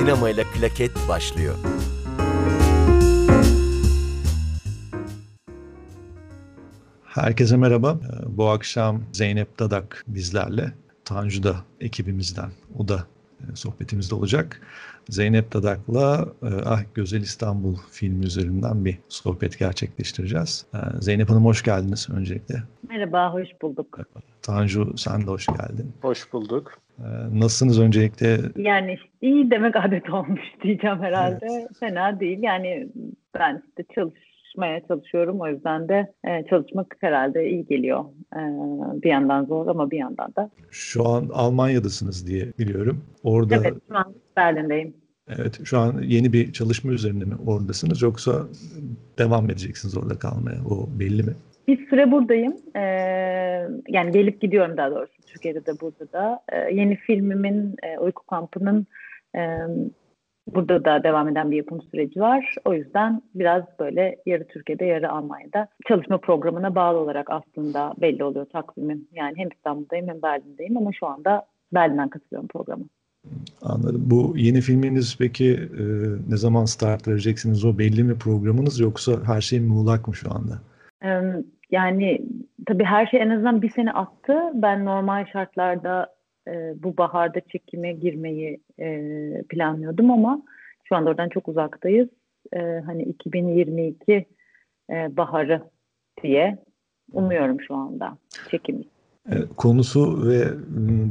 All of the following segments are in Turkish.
sinemayla klaket başlıyor. Herkese merhaba. Bu akşam Zeynep Dadak bizlerle. Tanju da ekibimizden. O da e, sohbetimizde olacak. Zeynep Dadak'la e, Ah Güzel İstanbul filmi üzerinden bir sohbet gerçekleştireceğiz. Ee, Zeynep Hanım hoş geldiniz öncelikle. Merhaba, hoş bulduk. Tanju sen de hoş geldin. Hoş bulduk. Ee, nasılsınız öncelikle? Yani iyi demek adet olmuş diyeceğim herhalde. Evet. Fena değil. Yani ben işte çalışmaya çalışıyorum. O yüzden de e, çalışmak herhalde iyi geliyor. E, bir yandan zor ama bir yandan da. Şu an Almanya'dasınız diye biliyorum. Orada Evet, şu an Berlin'deyim. Evet, şu an yeni bir çalışma üzerinde mi oradasınız yoksa devam edeceksiniz orada kalmaya? O belli mi? Bir süre buradayım. Ee, yani gelip gidiyorum daha doğrusu. Türkiye'de de burada da. Ee, yeni filmimin e, Uyku Kampı'nın e, burada da devam eden bir yapım süreci var. O yüzden biraz böyle yarı Türkiye'de yarı Almanya'da çalışma programına bağlı olarak aslında belli oluyor takvimim. Yani hem İstanbul'dayım hem Berlin'deyim ama şu anda Berlin'den katılıyorum programa. Anladım. Bu yeni filminiz peki e, ne zaman start vereceksiniz? O belli mi programınız yoksa her şey muğlak mı şu anda? Yani tabii her şey en azından bir sene attı. Ben normal şartlarda e, bu baharda çekime girmeyi e, planlıyordum ama şu anda oradan çok uzaktayız. E, hani 2022 e, baharı diye umuyorum şu anda çekimi. E, konusu ve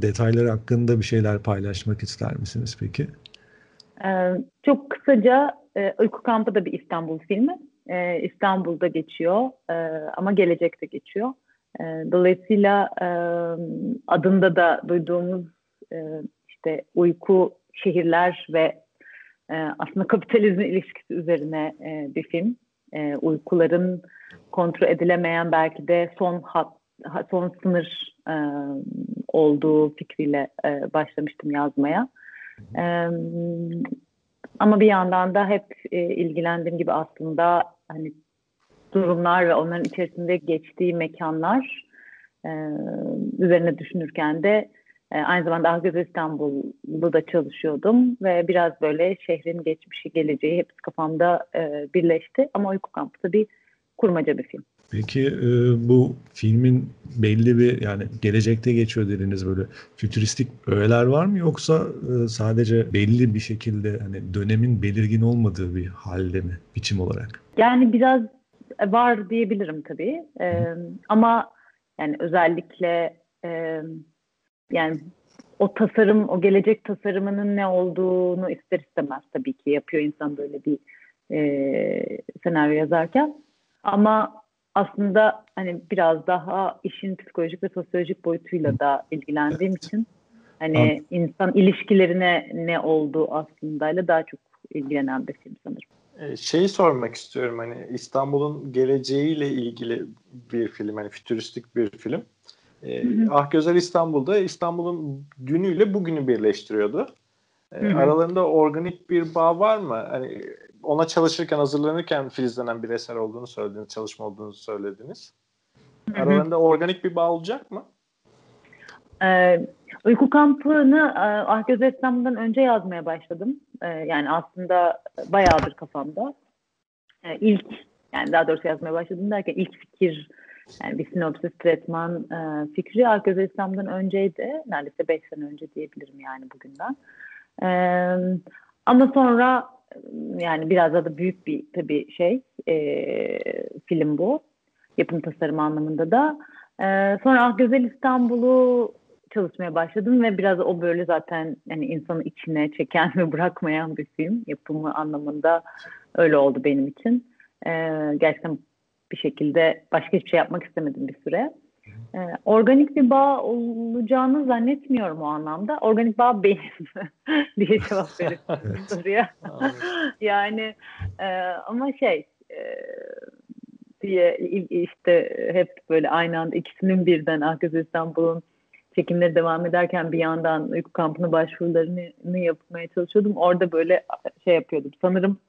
detayları hakkında bir şeyler paylaşmak ister misiniz peki? E, çok kısaca e, Uyku Kampı da bir İstanbul filmi e, İstanbul'da geçiyor e, ama gelecekte geçiyor. E, dolayısıyla e, adında da duyduğumuz e, işte uyku, şehirler ve e, aslında kapitalizm ilişkisi üzerine e, bir film. E, uykuların kontrol edilemeyen belki de son hat, son sınır e, olduğu fikriyle e, başlamıştım yazmaya. E, ama bir yandan da hep e, ilgilendiğim gibi aslında hani durumlar ve onların içerisinde geçtiği mekanlar e, üzerine düşünürken de e, aynı zamanda Ahgöz İstanbul'da da çalışıyordum ve biraz böyle şehrin geçmişi, geleceği hepsi kafamda e, birleşti. Ama Uyku Kampı da bir kurmaca bir film. Peki e, bu filmin belli bir yani gelecekte geçiyor dediniz böyle fütüristik öğeler var mı yoksa e, sadece belli bir şekilde hani dönemin belirgin olmadığı bir halde mi biçim olarak? Yani biraz var diyebilirim tabii. E, ama yani özellikle e, yani o tasarım, o gelecek tasarımının ne olduğunu ister istemez tabii ki yapıyor insan böyle bir e, senaryo yazarken. Ama aslında hani biraz daha işin psikolojik ve sosyolojik boyutuyla da ilgilendiğim için hani insan ilişkilerine ne olduğu aslında ile daha çok ilgilenen bir film sanırım. Şeyi sormak istiyorum hani İstanbul'un geleceğiyle ilgili bir film hani fütüristik bir film. Ee, ah Güzel İstanbul'da İstanbul'un dünüyle bugünü birleştiriyordu. Ee, aralarında organik bir bağ var mı? Hani ona çalışırken, hazırlanırken filizlenen bir eser olduğunu söylediniz, çalışma olduğunu söylediniz. Hı hı. Aralarında organik bir bağ olacak mı? Ee, uyku kampını e, Ahgöz İslam'dan önce yazmaya başladım. Ee, yani aslında bayağıdır kafamda. Ee, ilk, yani daha doğrusu yazmaya başladım derken ilk fikir, yani bir sinopsis, tretman e, fikri Ahgöz İslam'dan önceydi. Neredeyse beş sene önce diyebilirim yani bugünden. Ee, ama sonra yani biraz da büyük bir tabii şey e, film bu. Yapım tasarımı anlamında da. E, sonra Ah Güzel İstanbul'u çalışmaya başladım ve biraz o böyle zaten yani insanı içine çeken ve bırakmayan bir film. Yapımı anlamında öyle oldu benim için. E, gerçekten bir şekilde başka hiçbir şey yapmak istemedim bir süre. E, organik bir bağ olacağını zannetmiyorum o anlamda. Organik bağ benim diye cevap veriyorum soruya. yani e, ama şey e, diye işte hep böyle aynı anda ikisinin birden Akgöz İstanbul'un çekimleri devam ederken bir yandan uyku kampına başvurularını yapmaya çalışıyordum. Orada böyle şey yapıyordum. Sanırım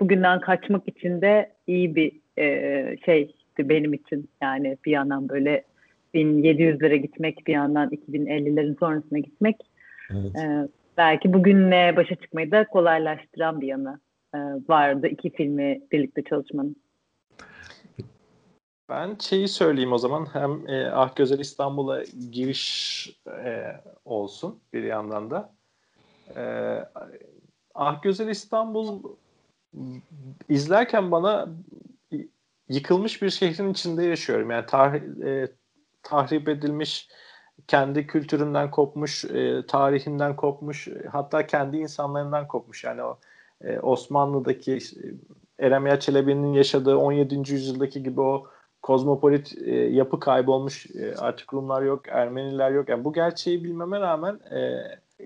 bugünden kaçmak için de iyi bir e, şeydi benim için. Yani bir yandan böyle 1700'lere gitmek bir yandan 2050'lerin sonrasına gitmek. Evet. E, belki bugünle başa çıkmayı da kolaylaştıran bir yanı e, vardı iki filmi birlikte çalışmanın. Ben şeyi söyleyeyim o zaman hem e, Ah Güzel İstanbul'a giriş e, olsun bir yandan da. E, ah Güzel İstanbul izlerken bana yıkılmış bir şehrin içinde yaşıyorum. Yani tarih, e, tahrip edilmiş, kendi kültüründen kopmuş, e, tarihinden kopmuş, hatta kendi insanlarından kopmuş. Yani o e, Osmanlı'daki işte, Eremya Çelebi'nin yaşadığı 17. yüzyıldaki gibi o kozmopolit e, yapı kaybolmuş. E, artık Rumlar yok, Ermeniler yok. Yani bu gerçeği bilmeme rağmen e,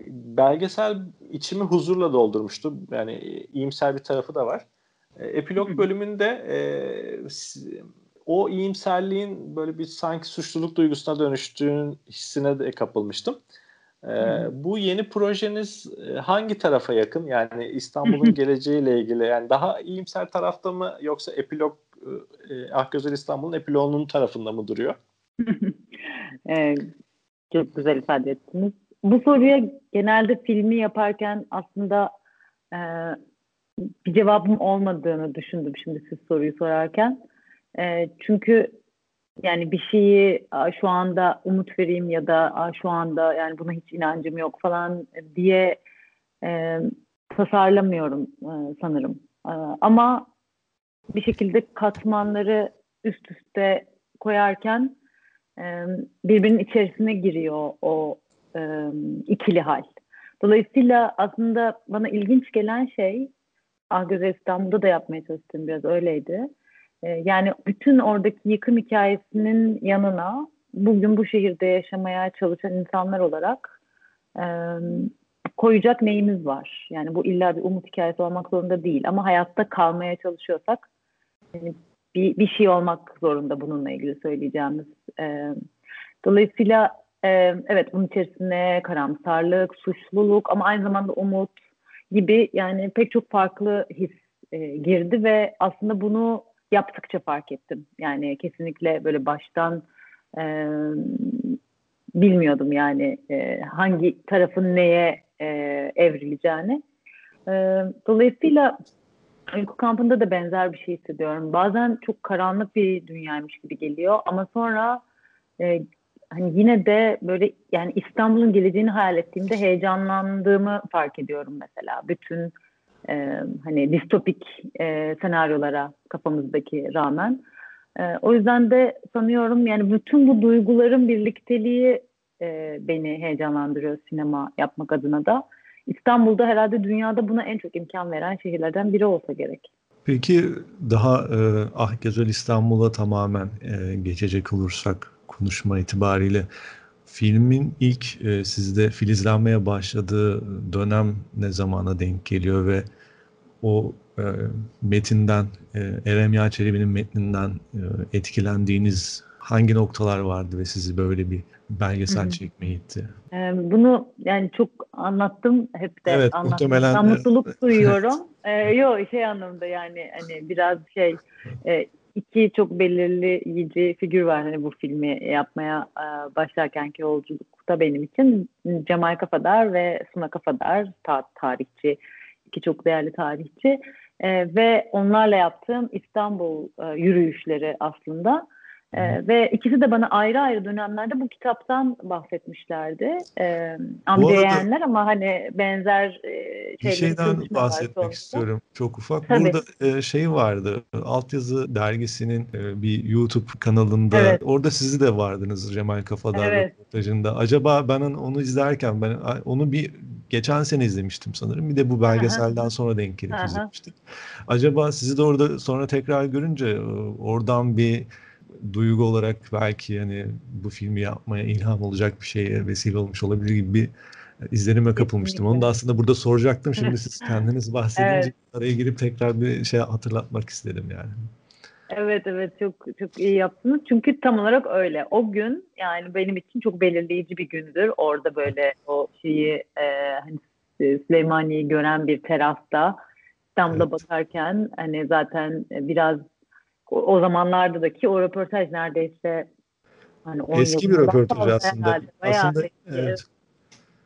belgesel içimi huzurla doldurmuştu. Yani e, iyimser bir tarafı da var. E, epilog bölümünde e, o iyimserliğin böyle bir sanki suçluluk duygusuna dönüştüğün hissine de kapılmıştım. Ee, bu yeni projeniz e, hangi tarafa yakın? Yani İstanbul'un geleceğiyle ilgili. Yani daha iyimser tarafta mı yoksa epilog e, Akgözel İstanbul'un epilogunun tarafında mı duruyor? ee, çok güzel ifade ettiniz. Bu soruya genelde filmi yaparken aslında e, bir cevabım olmadığını düşündüm şimdi siz soruyu sorarken. E, çünkü yani bir şeyi şu anda umut vereyim ya da şu anda yani buna hiç inancım yok falan diye e, tasarlamıyorum e, sanırım. E, ama bir şekilde katmanları üst üste koyarken e, birbirinin içerisine giriyor o e, ikili hal. Dolayısıyla aslında bana ilginç gelen şey Ahgöz İstanbul'da da yapmaya çalıştığım biraz öyleydi yani bütün oradaki yıkım hikayesinin yanına bugün bu şehirde yaşamaya çalışan insanlar olarak e, koyacak neyimiz var? Yani bu illa bir umut hikayesi olmak zorunda değil ama hayatta kalmaya çalışıyorsak yani bir, bir şey olmak zorunda bununla ilgili söyleyeceğimiz. E, dolayısıyla e, evet bunun içerisine karamsarlık, suçluluk ama aynı zamanda umut gibi yani pek çok farklı his e, girdi ve aslında bunu yaptıkça fark ettim. Yani kesinlikle böyle baştan e, bilmiyordum yani e, hangi tarafın neye e, evrileceğini. E, dolayısıyla uyku kampında da benzer bir şey hissediyorum. Bazen çok karanlık bir dünyaymış gibi geliyor ama sonra e, hani yine de böyle yani İstanbul'un geleceğini hayal ettiğimde heyecanlandığımı fark ediyorum mesela. Bütün e, hani distopik e, senaryolara kafamızdaki rağmen. E, o yüzden de sanıyorum yani bütün bu duyguların birlikteliği e, beni heyecanlandırıyor sinema yapmak adına da. İstanbul'da herhalde dünyada buna en çok imkan veren şehirlerden biri olsa gerek. Peki daha e, Ah Güzel İstanbul'a tamamen e, geçecek olursak konuşma itibariyle filmin ilk e, sizde filizlenmeye başladığı dönem ne zamana denk geliyor ve o e, metinden, e, Erem Çelebi'nin metninden e, etkilendiğiniz hangi noktalar vardı ve sizi böyle bir belgesel çekmeye itti? Bunu yani çok anlattım hep de evet, anlattım. Muhtemelen, ben mutluluk duyuyorum. ee, yok şey anlamda yani hani biraz şey e, iki çok belirleyici figür var hani bu filmi yapmaya e, başlarkenki yolculukta benim için. Cemal Kafadar ve Suna Kafadar ta tarihçi iki çok değerli tarihçi e, ve onlarla yaptığım İstanbul e, yürüyüşleri aslında. Ee, ve ikisi de bana ayrı ayrı dönemlerde bu kitaptan bahsetmişlerdi. Ee, amcayeğenler ama hani benzer e, Bir şeyden bahsetmek istiyorum çok ufak. Tabii. Burada e, şey vardı Altyazı dergisinin e, bir YouTube kanalında evet. orada sizi de vardınız Cemal Kafadar evet. röportajında. Acaba ben onu izlerken ben onu bir geçen sene izlemiştim sanırım. Bir de bu belgeselden sonra denk gelip izlemiştim. Acaba sizi de orada sonra tekrar görünce e, oradan bir duygu olarak belki hani bu filmi yapmaya ilham olacak bir şeye vesile olmuş olabilir gibi bir izlenime kapılmıştım. Onu da aslında burada soracaktım. Şimdi siz kendiniz bahsedince evet. araya girip tekrar bir şey hatırlatmak istedim yani. Evet evet çok çok iyi yaptınız. Çünkü tam olarak öyle. O gün yani benim için çok belirleyici bir gündür. Orada böyle o şeyi e, hani Süleymaniye'yi gören bir terasta İstanbul'a evet. bakarken hani zaten biraz o, o zamanlarda da ki o röportaj neredeyse hani eski bir röportaj aslında. Aslında evet.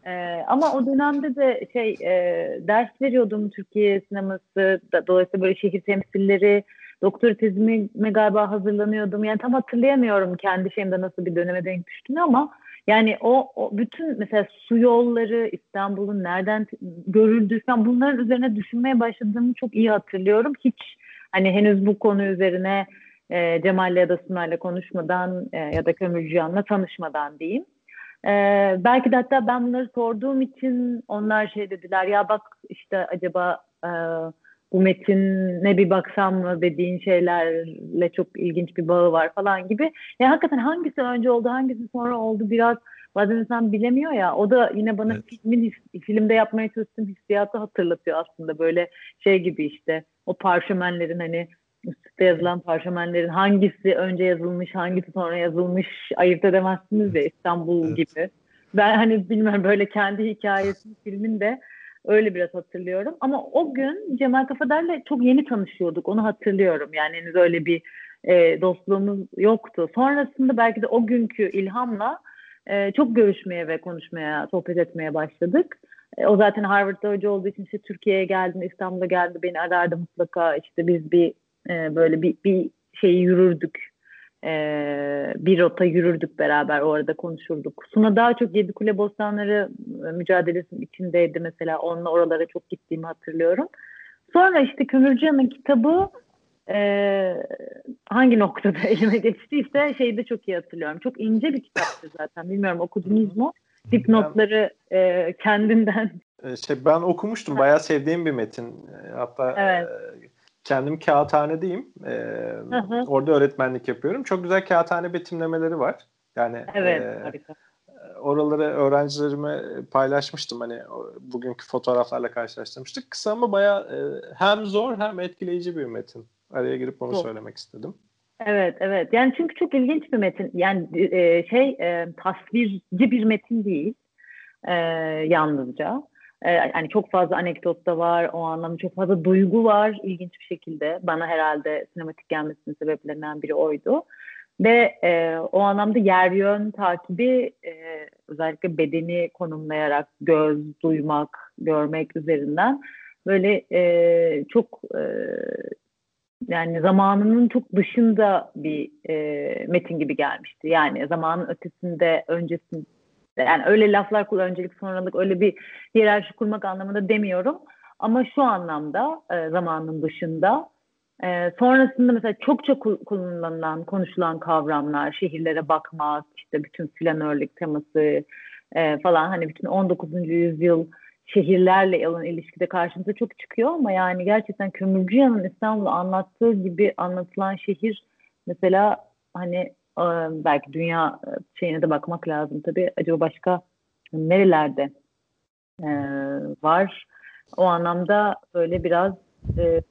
Ee, ama o dönemde de şey e, ders veriyordum Türkiye sineması da, dolayısıyla böyle şehir temsilleri doktora tezime galiba hazırlanıyordum. Yani tam hatırlayamıyorum kendi şeyimde nasıl bir döneme denk düştüğünü ama yani o, o bütün mesela su yolları İstanbul'un nereden görüldüğü falan bunların üzerine düşünmeye başladığımı çok iyi hatırlıyorum. Hiç hani henüz bu konu üzerine e, Cemal'le ya da Sunay'la konuşmadan e, ya da Kömürcüyan'la tanışmadan diyeyim. E, belki de hatta ben bunları sorduğum için onlar şey dediler ya bak işte acaba e, bu metine bir baksam mı dediğin şeylerle çok ilginç bir bağı var falan gibi. Ya hakikaten hangisi önce oldu hangisi sonra oldu biraz bazen insan bilemiyor ya. O da yine bana evet. filmin filmde yapmaya çalıştığım hissiyatı hatırlatıyor aslında böyle şey gibi işte o parşömenlerin hani üstte yazılan parşömenlerin hangisi önce yazılmış hangisi sonra yazılmış ayırt edemezsiniz ya İstanbul evet. gibi. Ben hani bilmiyorum böyle kendi hikayesini filmin de Öyle biraz hatırlıyorum. Ama o gün Cemal Kafadar'la çok yeni tanışıyorduk. Onu hatırlıyorum. Yani henüz öyle bir e, dostluğumuz yoktu. Sonrasında belki de o günkü ilhamla e, çok görüşmeye ve konuşmaya, sohbet etmeye başladık. E, o zaten Harvard'da hoca olduğu için işte Türkiye'ye geldi, İstanbul'a geldi, beni arardı mutlaka. İşte biz bir e, böyle bir, bir şeyi yürürdük e, bir rota yürürdük beraber orada konuşurduk. Suna daha çok Yedi Kule Bostanları e, mücadelesinin içindeydi mesela. Onunla oralara çok gittiğimi hatırlıyorum. Sonra işte Kömürcüyan'ın kitabı e, hangi noktada elime geçtiyse şeyi de çok iyi hatırlıyorum. Çok ince bir kitaptı zaten. Bilmiyorum okudunuz mu? Dipnotları e, kendinden. E, şey, ben okumuştum. Bayağı sevdiğim bir metin. E, hatta evet. e, kendim kağıthanedeyim. Ee, Orada öğretmenlik yapıyorum. Çok güzel kağıthane betimlemeleri var. Yani evet, e, harika. Oraları öğrencilerime paylaşmıştım. Hani bugünkü fotoğraflarla karşılaştırmıştık. Kısa ama bayağı e, hem zor hem etkileyici bir metin. Araya girip onu Çok. söylemek istedim. Evet, evet. Yani çünkü çok ilginç bir metin. Yani e, şey e, tasvirci bir metin değil e, yalnızca. Ee, yani çok fazla anekdot da var. O anlamda çok fazla duygu var ilginç bir şekilde. Bana herhalde sinematik gelmesinin sebeplerinden biri oydu. Ve e, o anlamda yer yön takibi e, özellikle bedeni konumlayarak göz, duymak, görmek üzerinden böyle e, çok e, yani zamanının çok dışında bir e, metin gibi gelmişti. Yani zamanın ötesinde, öncesinde yani öyle laflar kullan öncelik sonralık öyle bir hiyerarşi kurmak anlamında demiyorum. Ama şu anlamda e, zamanın dışında e, sonrasında mesela çokça kullanılan, konuşulan kavramlar, şehirlere bakmak, işte bütün flanörlük teması e, falan hani bütün 19. yüzyıl şehirlerle olan ilişkide karşımıza çok çıkıyor ama yani gerçekten Kömürcüyan'ın İstanbul'u anlattığı gibi anlatılan şehir mesela hani belki dünya şeyine de bakmak lazım tabii. Acaba başka nerelerde e, var? O anlamda böyle biraz e, e,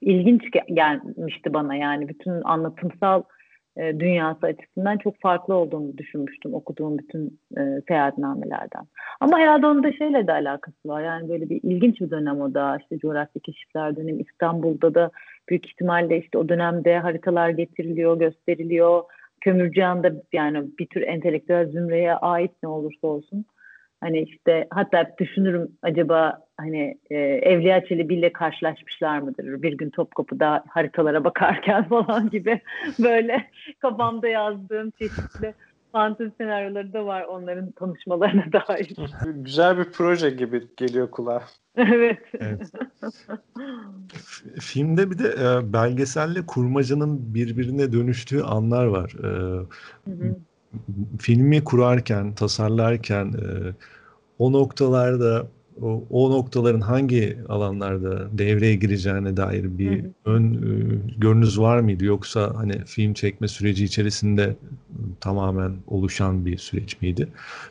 ilginç gelmişti bana yani bütün anlatımsal e, dünyası açısından çok farklı olduğunu düşünmüştüm okuduğum bütün e, seyahatnamelerden. Ama herhalde onun da şeyle de alakası var. Yani böyle bir ilginç bir dönem o da. işte coğrafi keşifler dönemi İstanbul'da da büyük ihtimalle işte o dönemde haritalar getiriliyor, gösteriliyor. Kömürcühan'da yani bir tür entelektüel zümreye ait ne olursa olsun. Hani işte hatta düşünürüm acaba hani e, Evliya Çelebi ile karşılaşmışlar mıdır? Bir gün Topkapı'da haritalara bakarken falan gibi böyle kafamda yazdığım çeşitli fantezi senaryoları da var onların tanışmalarına dair. Güzel bir proje gibi geliyor kulağa. evet. evet. Filmde bir de e, belgeselle kurmacanın birbirine dönüştüğü anlar var. E, hı hı. Filmi kurarken, tasarlarken e, o noktalarda o, o noktaların hangi alanlarda devreye gireceğine dair bir hı ön e, görünüz var mıydı? Yoksa hani film çekme süreci içerisinde e, tamamen oluşan bir süreç miydi?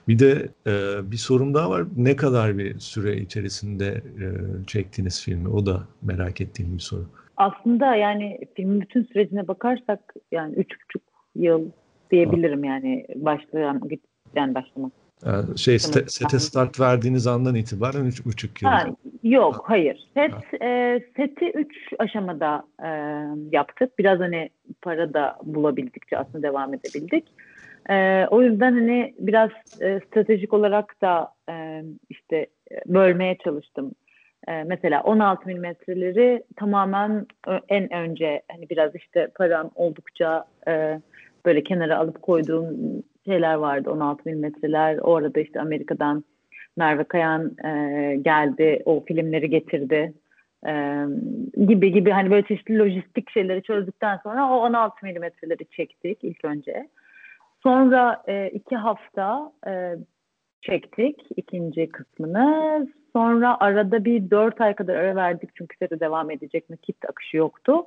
Bir de e, bir sorum daha var. Ne kadar bir süre içerisinde e, çektiğiniz filmi? O da merak ettiğim bir soru. Aslında yani filmin bütün sürecine bakarsak yani üç buçuk yıl diyebilirim ha. yani başlayan yani başlamak ee, şey sete, sete start verdiğiniz andan itibaren üç buçuk yıl. Ha, yok hayır. Set e, seti üç aşamada e, yaptık. Biraz hani para da bulabildikçe aslında devam edebildik. E, o yüzden hani biraz e, stratejik olarak da e, işte bölmeye çalıştım. E, mesela 16 milimetreleri tamamen en önce hani biraz işte param oldukça e, böyle kenara alıp koyduğum şeyler vardı 16 milimetreler. O arada işte Amerika'dan Merve Kayan e, geldi, o filmleri getirdi e, gibi gibi hani böyle çeşitli lojistik şeyleri çözdükten sonra o 16 milimetreleri çektik ilk önce. Sonra e, iki hafta e, çektik ikinci kısmını. Sonra arada bir dört ay kadar ara verdik çünkü sete devam edecek nakit akışı yoktu.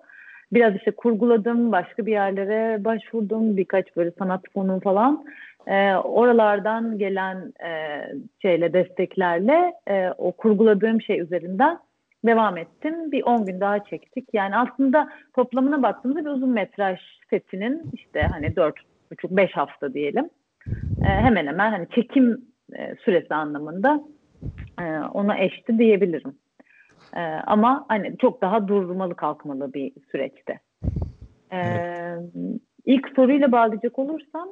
Biraz işte kurguladım, başka bir yerlere başvurdum, birkaç böyle sanat fonu falan. E, oralardan gelen e, şeyle desteklerle e, o kurguladığım şey üzerinden devam ettim. Bir 10 gün daha çektik. Yani aslında toplamına baktığımızda bir uzun metraj setinin işte hani 4,5-5 hafta diyelim. E, hemen hemen hani çekim e, süresi anlamında e, ona eşti diyebilirim. E, ama hani çok daha durmalı kalkmalı bir süreçte. E, ilk soruyla bağlayacak olursam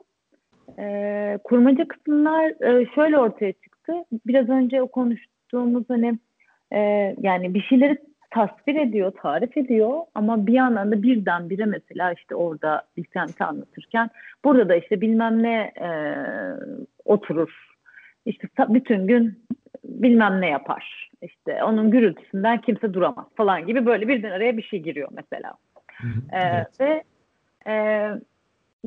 e, kurmaca kısımlar e, şöyle ortaya çıktı. Biraz önce o konuştuğumuz hani e, yani bir şeyleri tasvir ediyor, tarif ediyor ama bir yandan da birdenbire mesela işte orada bir semti anlatırken burada da işte bilmem ne e, oturur. İşte bütün gün bilmem ne yapar. İşte onun gürültüsünden kimse duramaz falan gibi böyle birden araya bir şey giriyor mesela. Ee, evet. Ve e,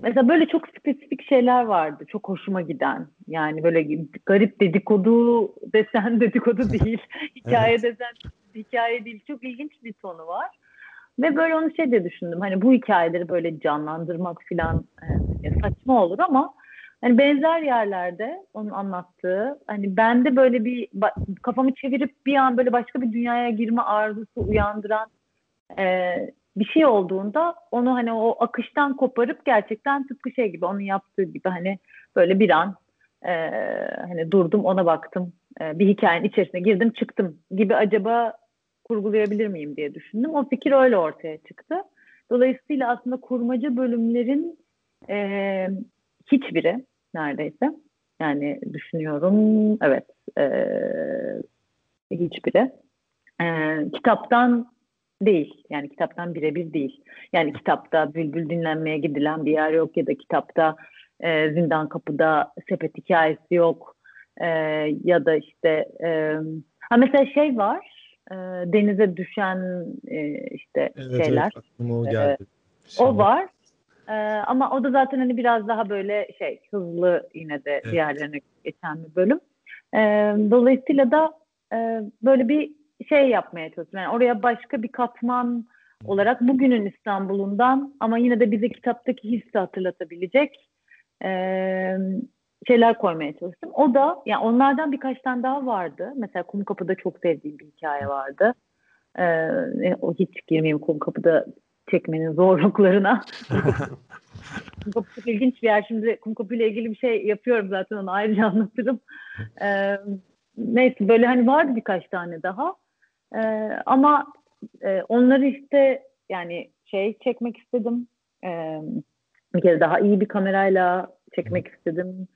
mesela böyle çok spesifik şeyler vardı. Çok hoşuma giden. Yani böyle garip dedikodu desen dedikodu değil. hikaye evet. desen hikaye değil. Çok ilginç bir tonu var. Ve böyle onu şey de düşündüm. Hani bu hikayeleri böyle canlandırmak falan e, saçma olur ama hani benzer yerlerde onun anlattığı hani bende böyle bir kafamı çevirip bir an böyle başka bir dünyaya girme arzusu uyandıran e, bir şey olduğunda onu hani o akıştan koparıp gerçekten tıpkı şey gibi onun yaptığı gibi hani böyle bir an e, hani durdum ona baktım e, bir hikayenin içerisine girdim çıktım gibi acaba kurgulayabilir miyim diye düşündüm. O fikir öyle ortaya çıktı. Dolayısıyla aslında kurmaca bölümlerin e, hiçbiri neredeyse yani düşünüyorum evet e, hiçbiri e, kitaptan değil. Yani kitaptan birebir değil. Yani kitapta bülbül dinlenmeye gidilen bir yer yok ya da kitapta e, zindan kapıda sepet hikayesi yok. E, ya da işte e, ha mesela şey var e, denize düşen e, işte evet, şeyler. Evet, o geldi. E, o var. E, ama o da zaten hani biraz daha böyle şey hızlı yine de evet. diğerlerine geçen bir bölüm. E, dolayısıyla da e, böyle bir şey yapmaya çalışıyorum. Yani oraya başka bir katman olarak bugünün İstanbul'undan ama yine de bize kitaptaki hissi hatırlatabilecek e, şeyler koymaya çalıştım. O da yani onlardan birkaç tane daha vardı. Mesela Kumkapı'da çok sevdiğim bir hikaye vardı. E, o hiç girmeyeyim Kumkapı'da çekmenin zorluklarına. Çok ilginç bir yer. Şimdi Kumkapı ile ilgili bir şey yapıyorum zaten onu ayrıca anlatırım. E, neyse böyle hani vardı birkaç tane daha. E, ama e, onları işte yani şey çekmek istedim. E, bir kere daha iyi bir kamerayla çekmek istedim.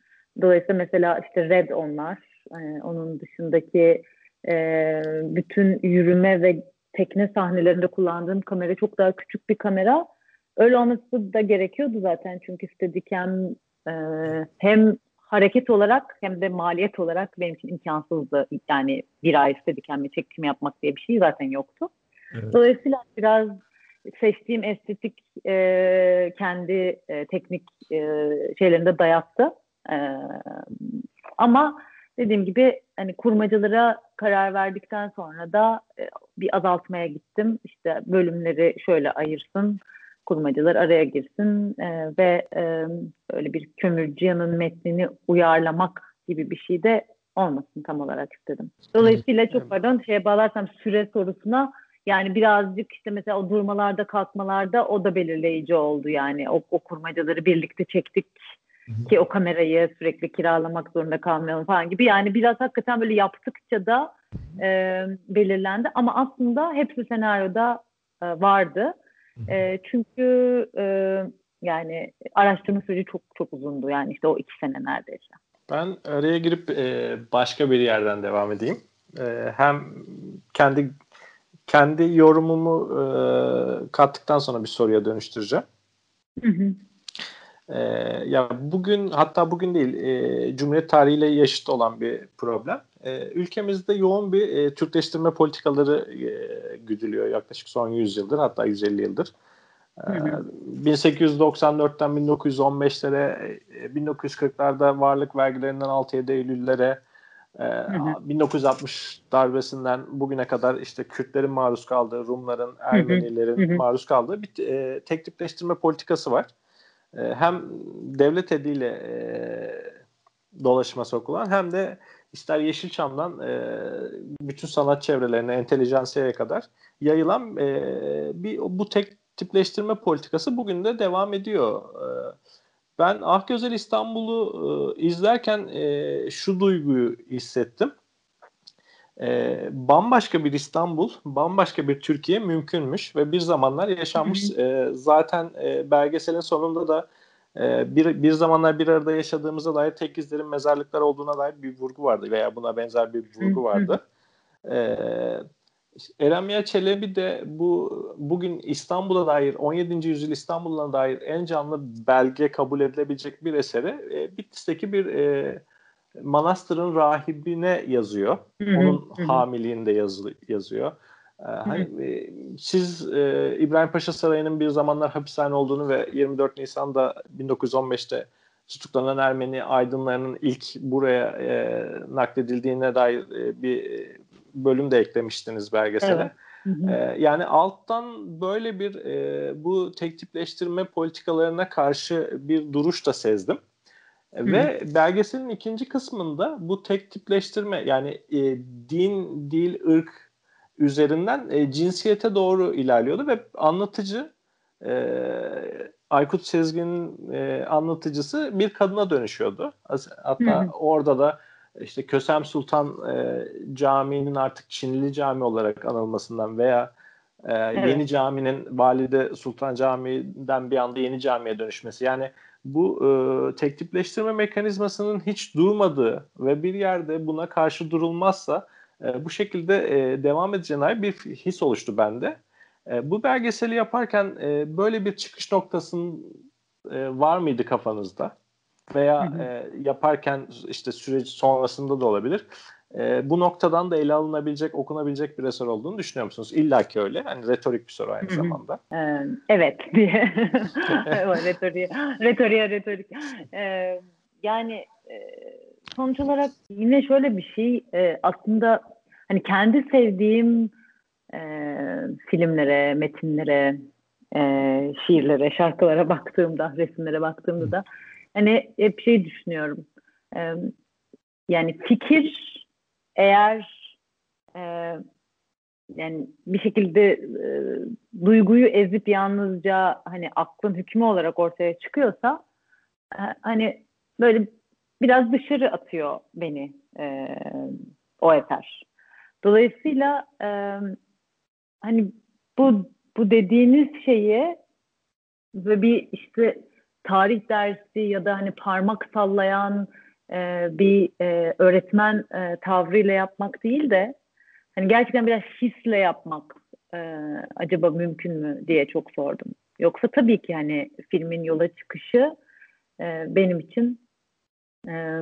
Dolayısıyla mesela işte Red onlar. E, onun dışındaki e, bütün yürüme ve tekne sahnelerinde kullandığım kamera çok daha küçük bir kamera. Öyle olması da gerekiyordu zaten çünkü Steadicam e, hem hareket olarak hem de maliyet olarak benim için imkansızdı. Yani bir ay Steadicam'le çekim yapmak diye bir şey zaten yoktu. Evet. Dolayısıyla biraz seçtiğim estetik e, kendi e, teknik e, şeylerinde dayattı. E, ama dediğim gibi hani kurmacılara karar verdikten sonra da e, bir azaltmaya gittim. İşte bölümleri şöyle ayırsın, kurmacılar araya girsin e, ve e, böyle bir kömürcüyanın metnini uyarlamak gibi bir şey de olmasın tam olarak istedim. Dolayısıyla çok pardon şeye bağlarsam süre sorusuna yani birazcık işte mesela o durmalarda kalkmalarda o da belirleyici oldu yani o, o kurmacaları birlikte çektik ki o kamerayı sürekli kiralamak zorunda kalmayalım falan gibi yani biraz hakikaten böyle yaptıkça da e, belirlendi ama aslında hepsi senaryoda e, vardı. E, çünkü e, Yani araştırma süreci çok çok uzundu. Yani işte o iki sene neredeyse. Ben araya girip e, başka bir yerden devam edeyim. E, hem kendi kendi yorumumu e, kattıktan sonra bir soruya dönüştüreceğim. Hı hı. E, ya bugün hatta bugün değil e, Cumhuriyet tarihiyle yaşıt olan bir problem. E, ülkemizde yoğun bir e, Türkleştirme politikaları e, güdülüyor yaklaşık son 100 yıldır hatta 150 yıldır. Hı hı. 1894'ten 1915'lere, 1940'larda varlık vergilerinden 6-7 Eylül'lere, hı. 1960 darbesinden bugüne kadar işte Kürtlerin maruz kaldığı, Rumların, Ermenilerin maruz kaldığı bir e, tek tipleştirme politikası var. E, hem devlet eliyle e, dolaşıma sokulan hem de ister Yeşilçam'dan e, bütün sanat çevrelerine, entelijansiyaya kadar yayılan e, bir bu tek tipleştirme politikası bugün de devam ediyor. Ee, ben Ah Güzel İstanbul'u e, izlerken e, şu duyguyu hissettim. E, bambaşka bir İstanbul, bambaşka bir Türkiye mümkünmüş ve bir zamanlar yaşanmış. zaten belgeselin sonunda da bir, bir zamanlar bir arada yaşadığımıza dair tek izlerin mezarlıklar olduğuna dair bir vurgu vardı veya buna benzer bir vurgu vardı. Eremya Çelebi de bu bugün İstanbul'a dair 17. yüzyıl İstanbul'a dair en canlı belge kabul edilebilecek bir eseri e, Bitlis'teki bir e, manastırın rahibine yazıyor. Hı-hı, Onun hı. hamiliğinde yazı, yazıyor. Ee, hani, e, siz e, İbrahim Paşa Sarayı'nın bir zamanlar hapishane olduğunu ve 24 Nisan'da 1915'te tutuklanan Ermeni aydınlarının ilk buraya e, nakledildiğine dair e, bir bölüm de eklemiştiniz belgesele. Evet. Ee, yani alttan böyle bir e, bu tek tipleştirme politikalarına karşı bir duruş da sezdim. Hı hı. Ve belgeselin ikinci kısmında bu tek tipleştirme yani e, din, dil, ırk üzerinden e, cinsiyete doğru ilerliyordu ve anlatıcı e, Aykut Sezgin'in e, anlatıcısı bir kadına dönüşüyordu. Hatta hı hı. orada da işte Kösem Sultan e, Camii'nin artık Çinli Cami olarak anılmasından veya e, evet. yeni caminin Valide Sultan Camii'den bir anda yeni camiye dönüşmesi. Yani bu e, tek tipleştirme mekanizmasının hiç durmadığı ve bir yerde buna karşı durulmazsa e, bu şekilde e, devam edeceğine dair bir his oluştu bende. E, bu belgeseli yaparken e, böyle bir çıkış noktasının e, var mıydı kafanızda? veya hı hı. E, yaparken işte süreç sonrasında da olabilir. E, bu noktadan da ele alınabilecek, okunabilecek bir eser olduğunu düşünüyor musunuz? İlla ki öyle. Hani retorik bir soru aynı zamanda. Ee, evet diye. retoriğe, retoriğe, retorik. Ee, yani e, sonuç olarak yine şöyle bir şey e, aslında hani kendi sevdiğim e, filmlere, metinlere, e, şiirlere, şarkılara baktığımda, resimlere baktığımda da hani hep şey düşünüyorum. E, yani fikir eğer e, yani bir şekilde e, duyguyu ezip yalnızca hani aklın hükmü olarak ortaya çıkıyorsa e, hani böyle biraz dışarı atıyor beni e, o eser. Dolayısıyla e, hani bu bu dediğiniz şeyi ve bir işte tarih dersi ya da hani parmak sallayan e, bir e, öğretmen e, tavrıyla yapmak değil de hani gerçekten biraz hisle yapmak e, acaba mümkün mü diye çok sordum. Yoksa tabii ki hani filmin yola çıkışı e, benim için e,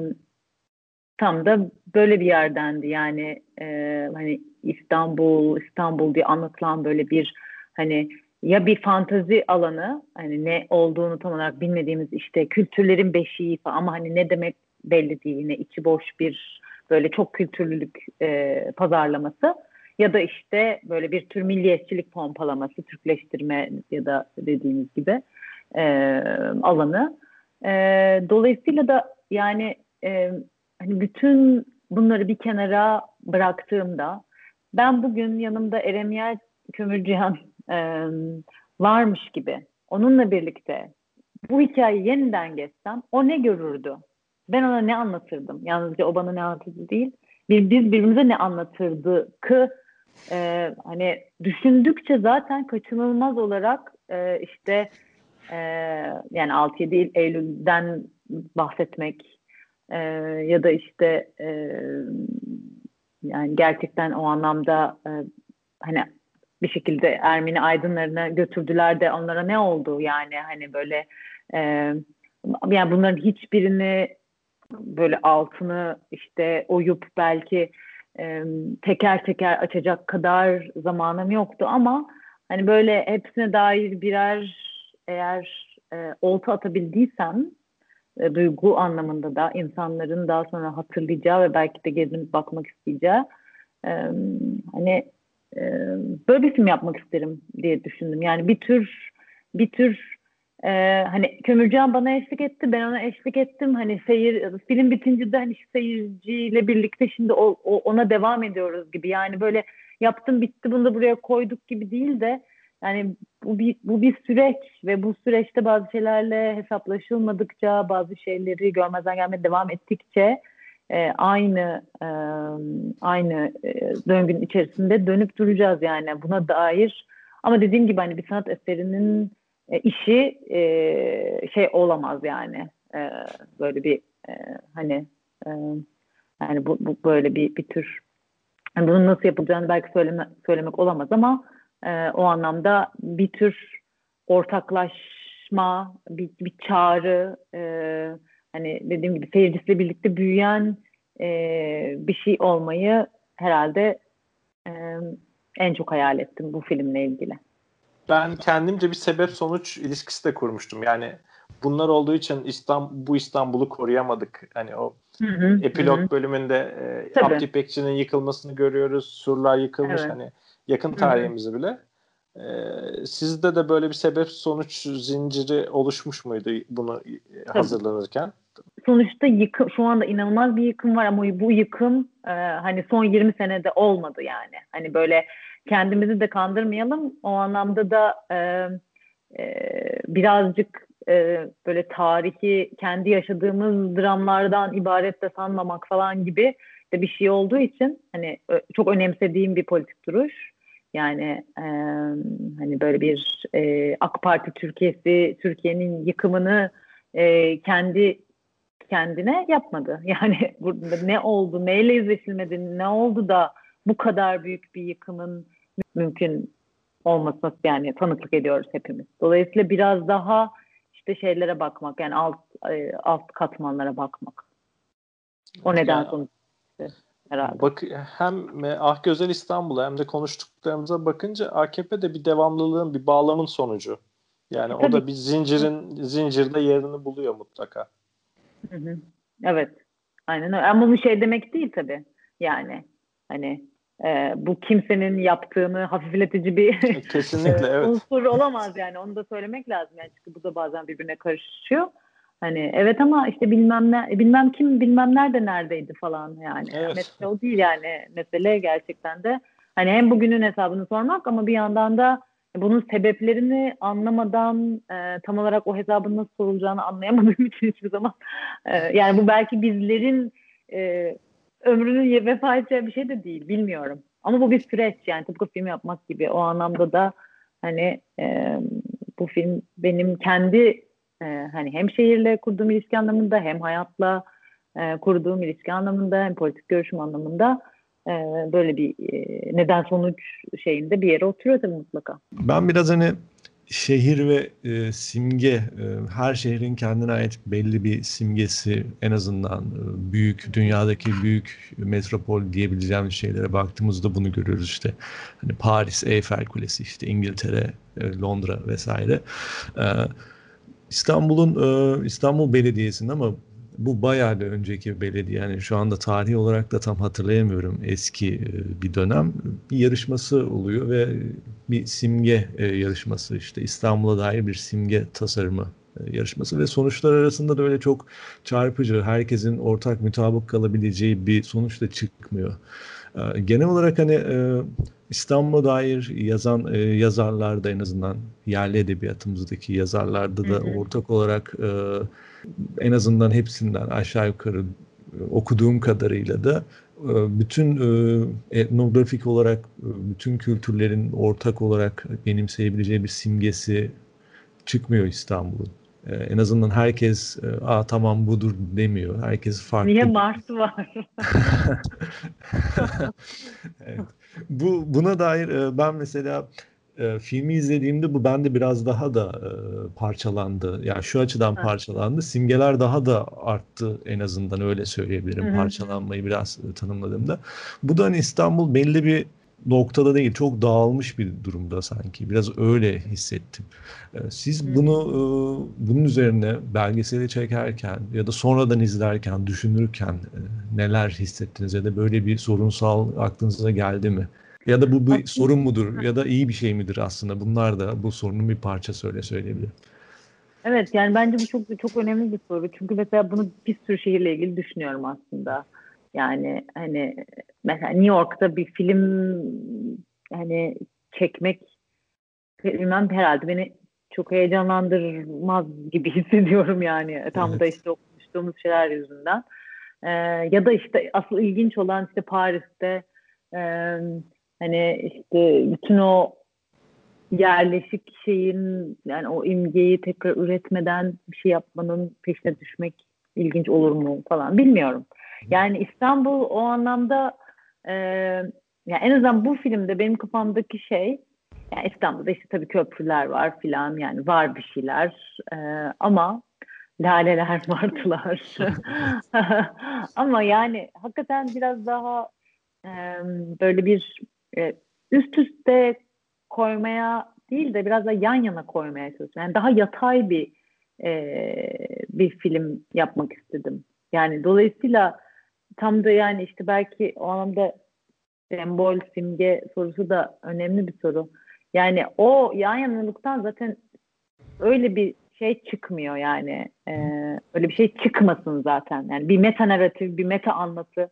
tam da böyle bir yerdendi. Yani e, hani İstanbul, İstanbul diye anlatılan böyle bir hani ya bir fantazi alanı hani ne olduğunu tam olarak bilmediğimiz işte kültürlerin beşiği falan ama hani ne demek belli değil yine içi boş bir böyle çok kültürlülük e, pazarlaması ya da işte böyle bir tür milliyetçilik pompalaması, Türkleştirme ya da dediğiniz gibi e, alanı. E, dolayısıyla da yani e, hani bütün bunları bir kenara bıraktığımda ben bugün yanımda Eremiyel Kömürcihan e, varmış gibi onunla birlikte bu hikayeyi yeniden geçsem o ne görürdü? Ben ona ne anlatırdım? Yalnızca o bana ne anlatırdı değil. Bir, biz birbirimize ne anlatırdı ki e, hani düşündükçe zaten kaçınılmaz olarak e, işte e, yani 6-7 Eylül'den bahsetmek e, ya da işte e, yani gerçekten o anlamda e, hani bir şekilde Ermeni aydınlarına götürdüler de onlara ne oldu yani hani böyle e, yani bunların hiçbirini böyle altını işte oyup belki e, teker teker açacak kadar zamanım yoktu ama hani böyle hepsine dair birer eğer e, olta atabildiysem e, duygu anlamında da insanların daha sonra hatırlayacağı ve belki de gezip bakmak isteyeceği e, hani e, böyle bir film yapmak isterim diye düşündüm. Yani bir tür bir tür e, hani Kömürcan bana eşlik etti, ben ona eşlik ettim. Hani seyir film bitince de hani seyirciyle birlikte şimdi o, o, ona devam ediyoruz gibi. Yani böyle yaptım bitti bunu da buraya koyduk gibi değil de yani bu bir, bu bir süreç ve bu süreçte bazı şeylerle hesaplaşılmadıkça, bazı şeyleri görmezden gelmeye devam ettikçe e, aynı e, aynı e, döngünün içerisinde dönüp duracağız yani buna dair. Ama dediğim gibi hani bir sanat eserinin e, işi e, şey olamaz yani e, böyle bir e, hani e, yani bu, bu böyle bir bir tür yani bunun nasıl yapılacağını belki söyleme, söylemek olamaz ama e, o anlamda bir tür ortaklaşma, bir, bir çağrı, e, hani dediğim gibi seyircisiyle birlikte büyüyen e, bir şey olmayı herhalde e, en çok hayal ettim bu filmle ilgili. Ben kendimce bir sebep sonuç ilişkisi de kurmuştum. Yani bunlar olduğu için İstanbul, bu İstanbul'u koruyamadık. Hani o hı hı, epilog hı. bölümünde e, Abdi Pekçi'nin yıkılmasını görüyoruz. Surlar yıkılmış evet. hani yakın tarihimizi bile. Ee, sizde de böyle bir sebep sonuç zinciri oluşmuş muydu bunu Tabii. hazırlanırken? Sonuçta yıkım şu anda inanılmaz bir yıkım var ama bu yıkım e, hani son 20 senede olmadı yani. Hani böyle kendimizi de kandırmayalım. O anlamda da e, e, birazcık e, böyle tarihi kendi yaşadığımız dramlardan ibaret de sanmamak falan gibi de bir şey olduğu için hani çok önemsediğim bir politik duruş. Yani e, hani böyle bir e, AK Parti Türkiye'si Türkiye'nin yıkımını e, kendi kendine yapmadı. Yani burada ne oldu, neyle yüzleşilmedi, ne oldu da bu kadar büyük bir yıkımın mümkün olmasına yani tanıklık ediyoruz hepimiz. Dolayısıyla biraz daha işte şeylere bakmak yani alt alt katmanlara bakmak. O neden ya, sonuç herhalde. Bak hem Ah Gözel İstanbul'a hem de konuştuklarımıza bakınca AKP de bir devamlılığın, bir bağlamın sonucu. Yani e, o da bir zincirin zincirde yerini buluyor mutlaka. Hı hı. Evet. Aynen öyle. Ama bu şey demek değil tabii. Yani hani e, bu kimsenin yaptığını hafifletici bir e, Kesinlikle, evet. unsur olamaz yani. Onu da söylemek lazım yani çünkü bu da bazen birbirine karışıyor. Hani evet ama işte bilmem ne bilmem kim bilmem nerede neredeydi falan yani. Evet. Mesele o değil yani. Mesele gerçekten de hani hem bugünün hesabını sormak ama bir yandan da bunun sebeplerini anlamadan e, tam olarak o hesabın nasıl sorulacağını anlayamadığım için hiçbir zaman e, yani bu belki bizlerin e, ömrünün vefa edeceği bir şey de değil bilmiyorum. Ama bu bir süreç yani tıpkı film yapmak gibi o anlamda da hani e, bu film benim kendi e, hani hem şehirle kurduğum ilişki anlamında hem hayatla e, kurduğum ilişki anlamında hem politik görüşüm anlamında e, böyle bir e, neden sonuç şeyinde bir yere oturuyor tabii mutlaka. Ben biraz hani şehir ve e, simge e, her şehrin kendine ait belli bir simgesi en azından e, büyük dünyadaki büyük metropol diyebileceğimiz şeylere baktığımızda bunu görüyoruz işte. Hani Paris Eiffel Kulesi işte İngiltere e, Londra vesaire. E, İstanbul'un e, İstanbul Belediyesi'nin ama bu bayağı da önceki belediye yani şu anda tarihi olarak da tam hatırlayamıyorum eski e, bir dönem bir yarışması oluyor ve bir simge e, yarışması işte İstanbul'a dair bir simge tasarımı yarışması ve sonuçlar arasında da öyle çok çarpıcı herkesin ortak mutabık kalabileceği bir sonuç da çıkmıyor. Genel olarak hani İstanbul'a dair yazan e, yazarlarda en azından yerli edebiyatımızdaki yazarlarda da hı hı. ortak olarak e, en azından hepsinden aşağı yukarı e, okuduğum kadarıyla da e, bütün e, etnografik olarak bütün kültürlerin ortak olarak benimseyebileceği bir simgesi çıkmıyor İstanbul'un. En azından herkes Aa, tamam budur demiyor. Herkes farklı. Niye Mars var? evet. Bu buna dair ben mesela e, filmi izlediğimde bu bende biraz daha da e, parçalandı. Yani şu açıdan parçalandı. Simgeler daha da arttı en azından öyle söyleyebilirim. Hı hı. Parçalanmayı biraz e, tanımladığımda. Bu da hani İstanbul belli bir noktada değil, çok dağılmış bir durumda sanki. Biraz öyle hissettim. E, Siz bunu e, bunun üzerine belgeseli çekerken ya da sonradan izlerken, düşünürken e, neler hissettiniz ya da böyle bir sorunsal aklınıza geldi mi? Ya da bu bir sorun mudur ya da iyi bir şey midir aslında? Bunlar da bu sorunun bir parçası öyle söyleyebilirim. Evet yani bence bu çok çok önemli bir soru. Çünkü mesela bunu bir sürü şehirle ilgili düşünüyorum aslında. Yani hani mesela New York'ta bir film hani çekmek bilmem herhalde beni çok heyecanlandırmaz gibi hissediyorum yani. Tam da Evet. işte o konuştuğumuz şeyler yüzünden. Ee, ya da işte asıl ilginç olan işte Paris'te e, hani işte bütün o yerleşik şeyin yani o imgeyi tekrar üretmeden bir şey yapmanın peşine düşmek ilginç olur mu falan bilmiyorum. Yani İstanbul o anlamda e, yani en azından bu filmde benim kafamdaki şey yani İstanbul'da işte tabii köprüler var filan yani var bir şeyler e, ama laleler martılar. Ama yani hakikaten biraz daha e, böyle bir e, üst üste koymaya değil de biraz da yan yana koymaya çalışıyorum. Yani daha yatay bir e, bir film yapmak istedim. Yani dolayısıyla tam da yani işte belki o anlamda sembol, simge sorusu da önemli bir soru. Yani o yan yanalıktan zaten öyle bir şey çıkmıyor yani. E, öyle bir şey çıkmasın zaten. Yani bir meta narratif, bir meta anlatı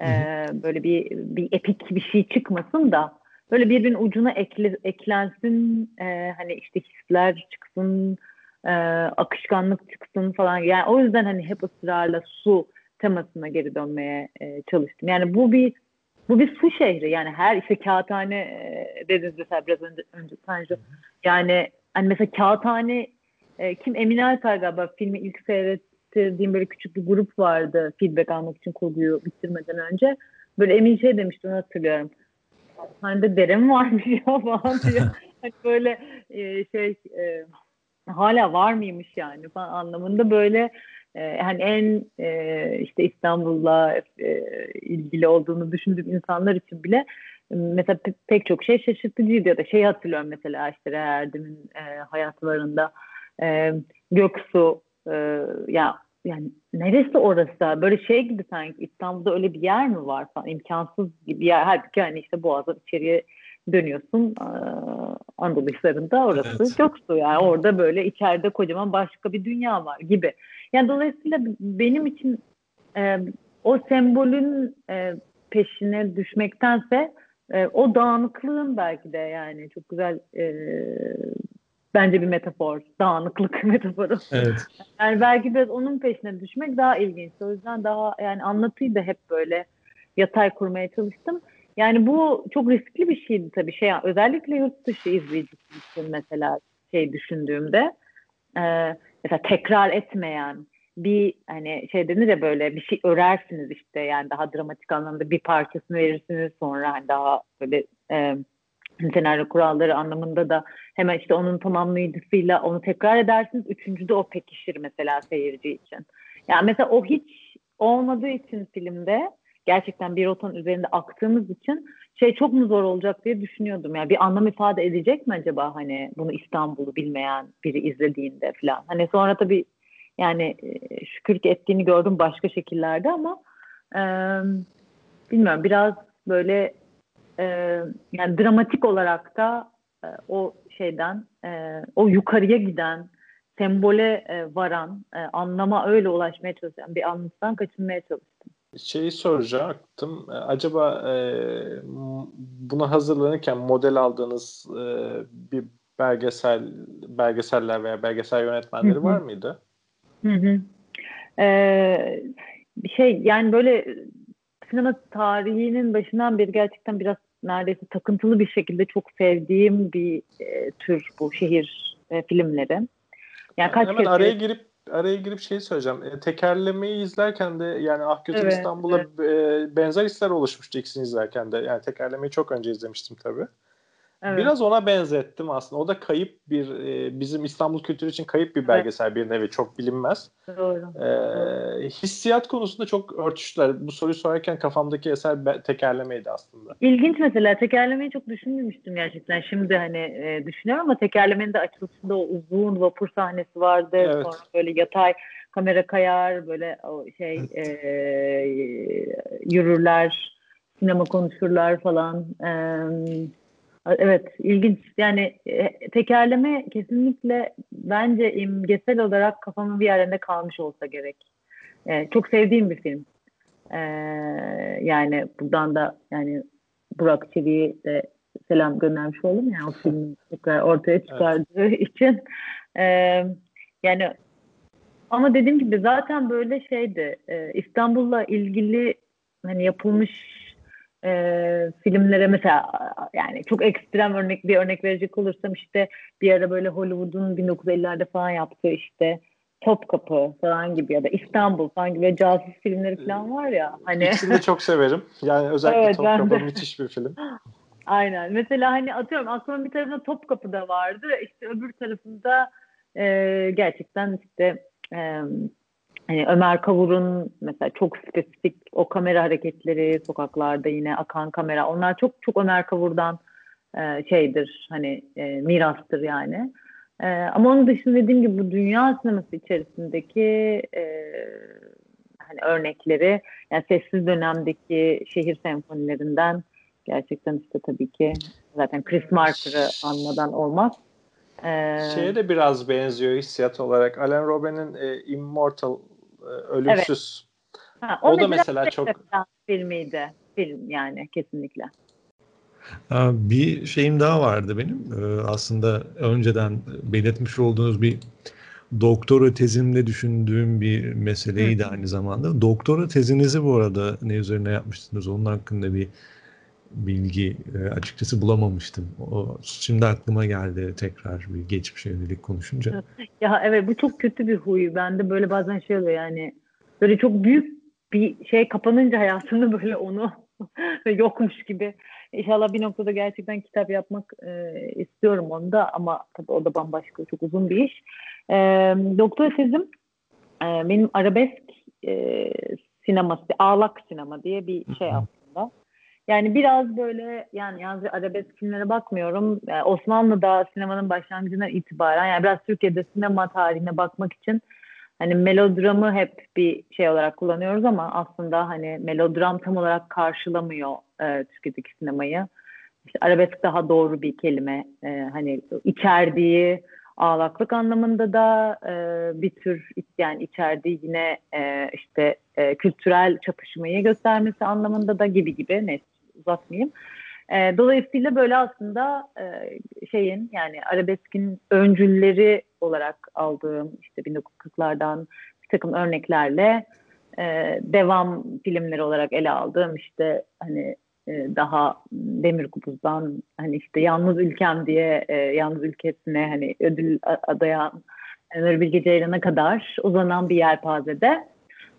e, böyle bir bir epik bir şey çıkmasın da böyle birbirinin ucuna ekle, eklensin e, hani işte hisler çıksın e, akışkanlık çıksın falan. Yani o yüzden hani hep ısrarla su temasına geri dönmeye e, çalıştım. Yani bu bir bu bir su şehri. Yani her işte kağıthane e, dediniz mesela biraz önce, önce Tanju. Yani hani mesela kağıthane e, kim? Emine Alper galiba filmi ilk seyrettirdiğim böyle küçük bir grup vardı feedback almak için kurguyu bitirmeden önce. Böyle Emin şey demişti onu hatırlıyorum. Hani de dere mi varmış ya falan diye. hani böyle e, şey e, hala var mıymış yani? falan anlamında böyle e, hani en e, işte İstanbul'la e, ilgili olduğunu düşündüğüm insanlar için bile mesela pe- pek çok şey şaşırtıcıydı ya da şey hatırlıyorum mesela işte Erdem'in e, hayatlarında e, Göksu e, ya yani neresi orası? Böyle şey gibi sanki İstanbul'da öyle bir yer mi var falan imkansız gibi bir yer. Halbuki hani işte Boğaz'dan içeriye dönüyorsun e, Anadolu Hisarı'nda orası Evet. Göksu yani orada böyle içeride kocaman başka bir dünya var gibi. Yani dolayısıyla benim için e, o sembolün e, peşine düşmektense e, o dağınıklığın belki de yani çok güzel e, bence bir metafor. Dağınıklık metaforu. Evet. Yani belki biraz onun peşine düşmek daha ilginç. O yüzden daha yani anlatıyı da hep böyle yatay kurmaya çalıştım. Yani bu çok riskli bir şeydi tabii. Şey, özellikle yurt dışı izleyicisi için mesela şey düşündüğümde e, mesela tekrar etmeyen bir hani şey denir ya böyle bir şey örersiniz işte yani daha dramatik anlamda bir parçasını verirsiniz sonra hani daha böyle e, senaryo kuralları anlamında da hemen işte onun tamamlayıcısıyla onu tekrar edersiniz. Üçüncüde o pekişir mesela seyirci için. Yani mesela o hiç olmadığı için filmde gerçekten bir rotanın üzerinde aktığımız için şey çok mu zor olacak diye düşünüyordum. Yani bir anlam ifade edecek mi acaba hani bunu İstanbul'u bilmeyen biri izlediğinde falan. Hani sonra tabii yani e, şükür ki ettiğini gördüm başka şekillerde ama e, bilmiyorum biraz böyle e, yani dramatik olarak da e, o şeyden e, o yukarıya giden sembole e, varan e, anlama öyle ulaşmaya çalışan bir anlatıdan kaçınmaya çalıştım. Şeyi soracaktım. E, Acaba e, buna hazırlanırken model aldığınız e, bir belgesel belgeseller veya belgesel yönetmenleri var mıydı? Hı hı. Ee, şey yani böyle sinema tarihinin başından beri gerçekten biraz neredeyse takıntılı bir şekilde çok sevdiğim bir e, tür bu şehir e, filmleri. Yani Yani kaç hemen kez araya girip araya girip şey söyleyeceğim. E, tekerlemeyi izlerken de yani Ah Gözel Evet, İstanbul'a e, benzer hisler oluşmuştu ikisini izlerken de. Yani tekerlemeyi çok önce izlemiştim tabii. Evet. Biraz ona benzettim aslında. O da kayıp bir e, bizim İstanbul kültürü için kayıp bir belgesel bir nevi çok bilinmez. Doğru. E, hissiyat konusunda çok örtüştüler. Bu soruyu sorarken kafamdaki eser tekerlemeydi aslında. İlginç mesela tekerlemeyi çok düşünmemiştim gerçekten. Şimdi hani e, düşünüyorum ama tekerlemenin de açılışında o uzun vapur sahnesi vardı. Evet. Sonra böyle yatay kamera kayar böyle o şey e, yürürler, sinema konuşurlar falan. E, evet ilginç. Yani e, tekerleme kesinlikle bence imgesel olarak kafamın bir yerinde kalmış olsa gerek. E, çok sevdiğim bir film. E, yani buradan da yani Burak Çelik'e de selam göndermiş oldum yani o filmi tekrar ortaya çıkardığı için. E, yani ama dediğim gibi zaten böyle şeydi e, İstanbul'la ilgili hani yapılmış e, filmlere mesela yani çok ekstrem örnek bir örnek verecek olursam işte bir ara böyle Hollywood'un 1950'lerde falan yaptığı işte Topkapı falan gibi ya da İstanbul falan gibi casus filmleri falan var ya hani İkisini de çok severim. Yani özellikle Evet, Topkapı müthiş bir film. Aynen. Mesela hani atıyorum aklımın bir tarafında Topkapı'da vardı. İşte öbür tarafında e, gerçekten işte e, hani Ömer Kavur'un mesela çok spesifik o kamera hareketleri sokaklarda yine akan kamera onlar çok çok Ömer Kavur'dan e, şeydir hani e, mirastır yani. E, ama onun dışında dediğim gibi bu dünya sineması içerisindeki e, hani örnekleri yani sessiz dönemdeki şehir senfonilerinden gerçekten işte tabii ki zaten Chris Marker'ı anmadan olmaz. Ee, Şeye de biraz benziyor hissiyat olarak. Alain Robben'in e, Immortal, Ölümsüz. ha, o da mesela mesela çok- filmiydi. Film yani kesinlikle. Bir şeyim daha vardı benim. Ee, Aslında önceden belirtmiş olduğunuz bir doktora tezimde düşündüğüm bir meseleydi aynı zamanda. Doktora tezinizi bu arada ne üzerine yapmıştınız? Onun hakkında bir bilgi e, açıkçası bulamamıştım. O şimdi aklıma geldi tekrar bir geçmişe yönelik konuşunca. Ya evet bu çok kötü bir huy. Bende böyle bazen şey oluyor yani böyle çok büyük bir şey kapanınca hayatımda böyle onu yokmuş gibi. İnşallah bir noktada gerçekten kitap yapmak e, istiyorum onu da ama tabii o da bambaşka çok uzun bir iş. E, doktora tezim e, benim arabesk e, sineması, ağlak sinema diye bir şey aslında. Yani biraz böyle yani yalnız arabesk filmlere bakmıyorum. Yani Osmanlı'da sinemanın başlangıcından itibaren yani biraz Türkiye'de sinema tarihine bakmak için hani melodramı hep bir şey olarak kullanıyoruz ama aslında hani melodram tam olarak karşılamıyor e, Türkiye'deki sinemayı. İşte arabesk daha doğru bir kelime. E, hani içerdiği ağlaklık anlamında da e, bir tür yani içerdiği yine e, işte e, kültürel çatışmayı göstermesi anlamında da gibi gibi neyse uzatmayayım. E, dolayısıyla böyle aslında e, şeyin yani arabeskin öncülleri olarak aldığım işte 1940'lardan bir takım örneklerle e, devam filmleri olarak ele aldığım işte hani e, daha Demir Kubuz'dan hani işte Yalnız Ülkem diye e, Yalnız Ülkesine hani ödül adayan Nuri Bilge Ceylan'a kadar uzanan bir yelpazede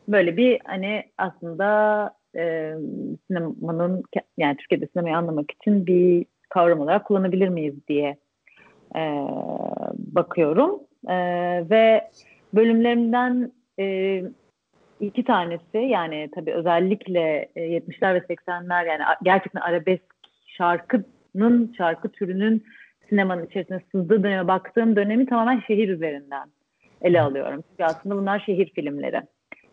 böyle bir hani aslında e, sinemanın yani Türkiye'de sinemayı anlamak için bir kavram olarak kullanabilir miyiz diye e, bakıyorum E, ve bölümlerimden e, iki tanesi yani tabii özellikle e, 70'ler ve 80'ler yani gerçekten arabesk şarkının şarkı türünün sinemanın içerisine sızdığı döneme baktığım dönemi tamamen şehir üzerinden ele alıyorum. Çünkü aslında bunlar şehir filmleri.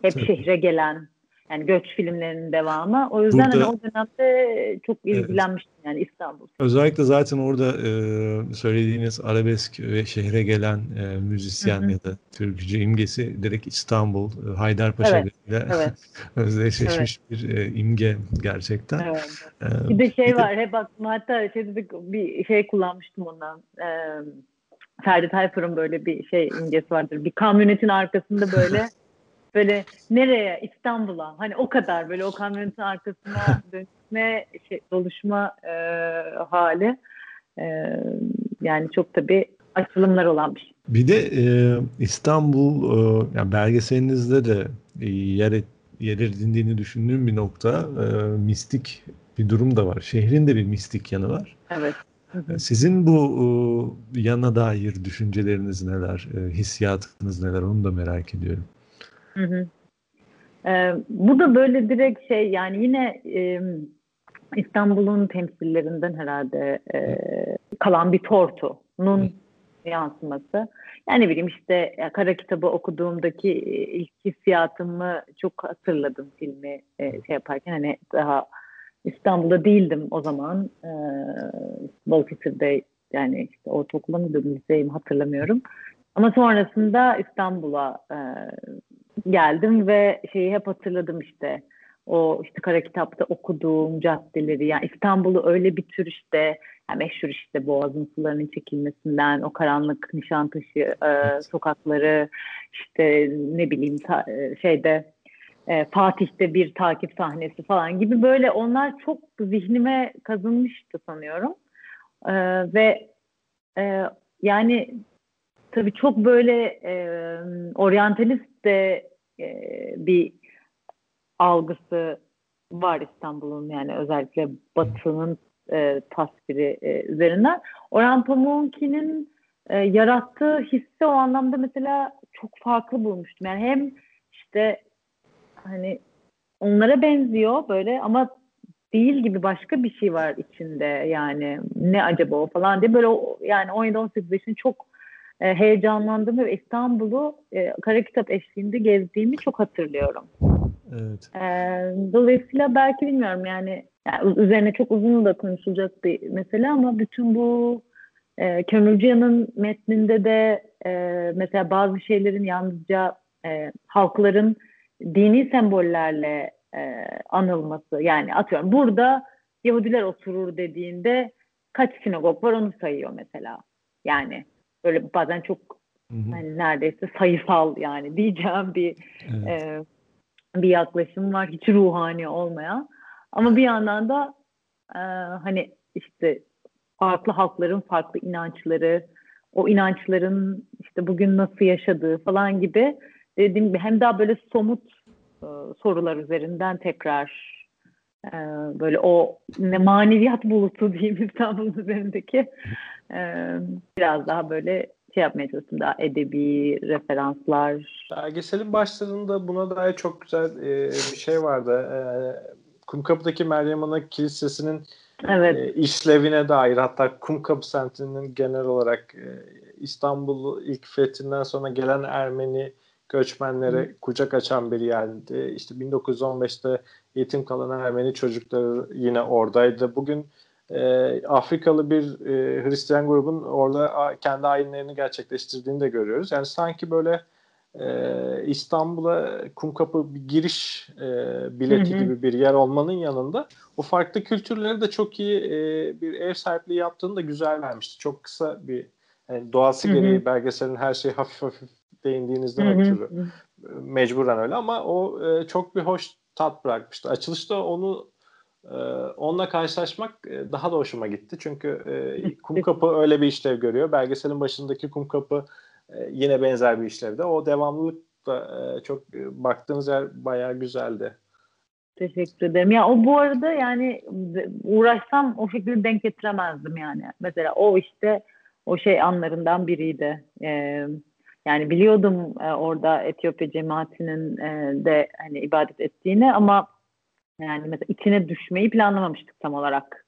Hep Tabii. şehre gelen yani göç filmlerinin devamı. O yüzden Burada- hani o dönemde çok ilgilenmiştim yani İstanbul. Özellikle zaten orada e, söylediğiniz arabesk ve şehre gelen e, müzisyen Hı hı. ya da türkücü imgesi direkt İstanbul, e, Haydarpaşa Evet, ile Evet. özdeşleşmiş bir e, imge gerçekten. evet. E, Bir de şey bir de- var hep aklıma hatta şeyde de bir şey kullanmıştım ondan. Ee, Ferdi Tayfur'un böyle bir şey imgesi vardır. Bir kamyonetin arkasında böyle böyle nereye İstanbul'a hani o kadar böyle o kamyonetin arkasına dönüşme şey, doluşma e, hali. E, yani çok tabii açılımlar olan bir şey. Bir de e, İstanbul e, yani belgeselinizde de e, yer, yer edindiğini düşündüğüm bir nokta e, mistik bir durum da var. Şehrin de bir mistik yanı var. Evet. Sizin bu e, yana dair düşünceleriniz neler, e, hissiyatınız neler onu da merak ediyorum. Hı hı. Ee, bu da böyle direkt şey yani yine e, İstanbul'un temsillerinden herhalde e, kalan bir tortunun yansıması. Yani ne bileyim işte kara kitabı okuduğumdaki ilk hissiyatımı çok hatırladım filmi e, şey yaparken hani daha İstanbul'da değildim o zaman. E, Balıkesir'de yani işte ortaokula mı liseyim hatırlamıyorum. Ama sonrasında İstanbul'a e, geldim ve şeyi hep hatırladım işte. O işte kara kitapta okuduğum caddeleri yani İstanbul'u öyle bir tür işte yani meşhur işte Boğaz'ın sularının çekilmesinden o karanlık Nişantaşı e, sokakları işte ne bileyim ta, e, şeyde e, Fatih'te bir takip sahnesi falan gibi böyle onlar çok zihnime kazınmıştı sanıyorum. E, ve e, yani tabii çok böyle e, oryantalist de e, bir algısı var İstanbul'un yani özellikle Batı'nın e, tasviri e, üzerinden. Orhan Pamuk'un e, yarattığı hissi o anlamda mesela çok farklı bulmuştum. Yani hem işte hani onlara benziyor böyle ama değil gibi başka bir şey var içinde yani ne acaba o falan diye böyle yani 17-18 yaşında çok e, heyecanlandım ve İstanbul'u e, kara kitap eşliğinde gezdiğimi çok hatırlıyorum. Evet. E, dolayısıyla belki bilmiyorum yani, yani üzerine çok uzun da konuşulacak bir mesele ama bütün bu e, Kömürcüyan'ın metninde de e, mesela bazı şeylerin yalnızca e, halkların dini sembollerle e, anılması yani atıyorum burada Yahudiler oturur dediğinde kaç sinagog var onu sayıyor mesela. Yani böyle bazen çok hı hı. hani neredeyse sayısal yani diyeceğim bir evet. e, bir yaklaşım var hiç ruhani olmayan ama bir yandan da e, hani işte farklı halkların farklı inançları o inançların işte bugün nasıl yaşadığı falan gibi dediğim gibi hem daha böyle somut e, sorular üzerinden tekrar e, böyle o ne maneviyat bulutu diyeyim İstanbul üzerindeki biraz daha böyle şey yapmaya çalıştım daha edebi referanslar. Belgeselin başlarında buna dair çok güzel e, bir şey vardı. E, Kumkapı'daki Meryem Ana Kilisesi'nin evet. e, işlevine dair hatta Kumkapı semtinin genel olarak e, İstanbul ilk fethinden sonra gelen Ermeni göçmenlere Hı. kucak açan bir yerdi. İşte 1915'te yetim kalan Ermeni çocukları yine oradaydı. Bugün e, Afrikalı bir e, Hristiyan grubun orada kendi ayinlerini gerçekleştirdiğini de görüyoruz. Yani sanki böyle e, İstanbul'a Kumkapı bir giriş e, bileti hı hı. gibi bir yer olmanın yanında o farklı kültürleri de çok iyi e, bir ev sahipliği yaptığını da güzel vermişti. Çok kısa bir yani doğası hı hı. gereği belgeselin her şeyi hafif hafif değindiğinizden ötürü mecburen öyle ama o e, çok bir hoş tat bırakmıştı. Açılışta onu e, onunla karşılaşmak e, daha da hoşuma gitti. Çünkü e, Kumkapı öyle bir işlev görüyor. Belgeselin başındaki Kumkapı e, yine benzer bir işlevde. O devamlılık da e, çok e, baktığınız yer bayağı güzeldi. Teşekkür ederim. Ya o bu arada yani uğraşsam o şekilde denk getiremezdim yani. Mesela o işte o şey anlarından biriydi. Ee, yani biliyordum e, orada Etiyopya cemaatinin e, de hani ibadet ettiğini ama yani mesela içine düşmeyi planlamamıştık tam olarak.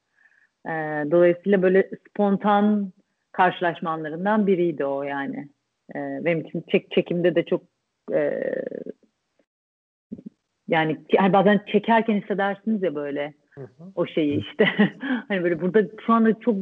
E, dolayısıyla böyle spontan karşılaşma anlarından biriydi o yani. E, benim için çek, çekimde de çok e, yani hani bazen çekerken hissedersiniz ya böyle hı hı. o şeyi işte. hani böyle burada şu anda çok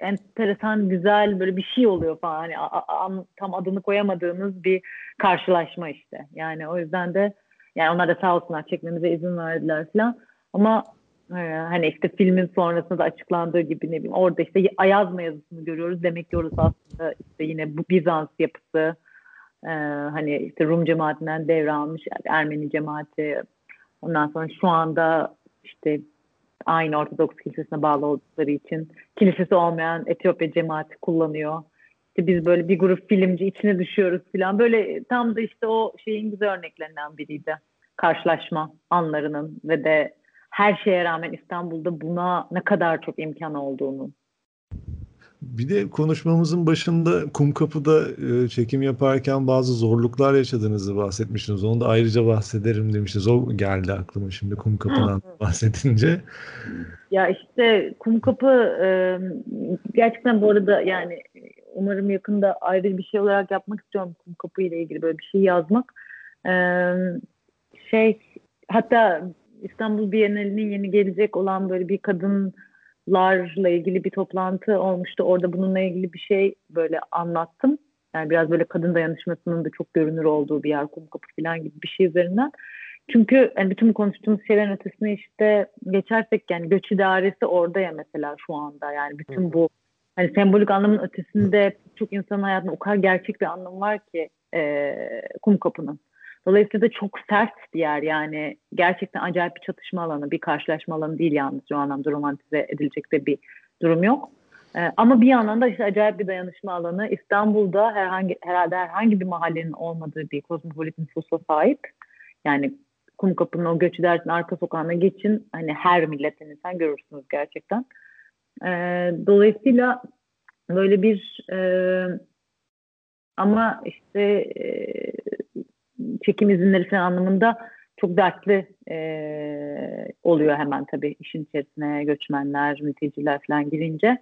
enteresan, güzel böyle bir şey oluyor falan. Hani a, a, tam adını koyamadığınız bir karşılaşma işte. Yani o yüzden de yani onlar da sağ olsunlar çekmemize izin verdiler falan. Ama e, hani işte filmin sonrasında da açıklandığı gibi ne bileyim orada işte Ayazma yazısını görüyoruz. Demek ki orası aslında işte yine bu Bizans yapısı e, hani işte Rum cemaatinden devralmış Ermeni cemaati ondan sonra şu anda işte aynı Ortodoks Kilisesi'ne bağlı oldukları için kilisesi olmayan Etiyopya cemaati kullanıyor. işte biz böyle bir grup filmci içine düşüyoruz falan. Böyle tam da işte o şeyin güzel örneklerinden biriydi. Karşılaşma anlarının ve de her şeye rağmen İstanbul'da buna ne kadar çok imkan olduğunu. Bir de konuşmamızın başında Kumkapı'da e, çekim yaparken bazı zorluklar yaşadığınızı bahsetmiştiniz. Onu da ayrıca bahsederim demiştiniz. O geldi aklıma şimdi Kumkapı'dan bahsedince. Ya işte Kumkapı e, gerçekten bu arada yani umarım yakında ayrı bir şey olarak yapmak istiyorum Kumkapı ile ilgili böyle bir şey yazmak. E, şey hatta İstanbul Bienalinin yeni gelecek olan böyle bir kadınlarla ilgili bir toplantı olmuştu. Orada bununla ilgili bir şey böyle anlattım. Yani biraz böyle kadın dayanışmasının da çok görünür olduğu bir yer Kumkapı falan gibi bir şey üzerinden. Çünkü yani bütün konuştuğumuz şeylerin ötesine işte geçersek yani göç idaresi orada ya mesela şu anda yani bütün bu hani sembolik anlamın ötesinde çok insanın hayatında o kadar gerçek bir anlam var ki e, Kumkapı'nın. Dolayısıyla da çok sert bir yer yani gerçekten acayip bir çatışma alanı, bir karşılaşma alanı değil yalnız o anlamda romantize edilecek de bir durum yok. Ee, ama bir yandan da işte acayip bir dayanışma alanı. İstanbul'da herhangi herhalde herhangi bir mahallenin olmadığı bir kozmopolit nüfusa sahip. Yani Kumkapı'nın o göç edersin arka sokağına geçin. Hani her milletin insan görürsünüz gerçekten. Ee, dolayısıyla böyle bir e, ama işte e, çekim izinleri falan anlamında çok dertli e, oluyor hemen tabii işin içerisine göçmenler, mülteciler falan girince.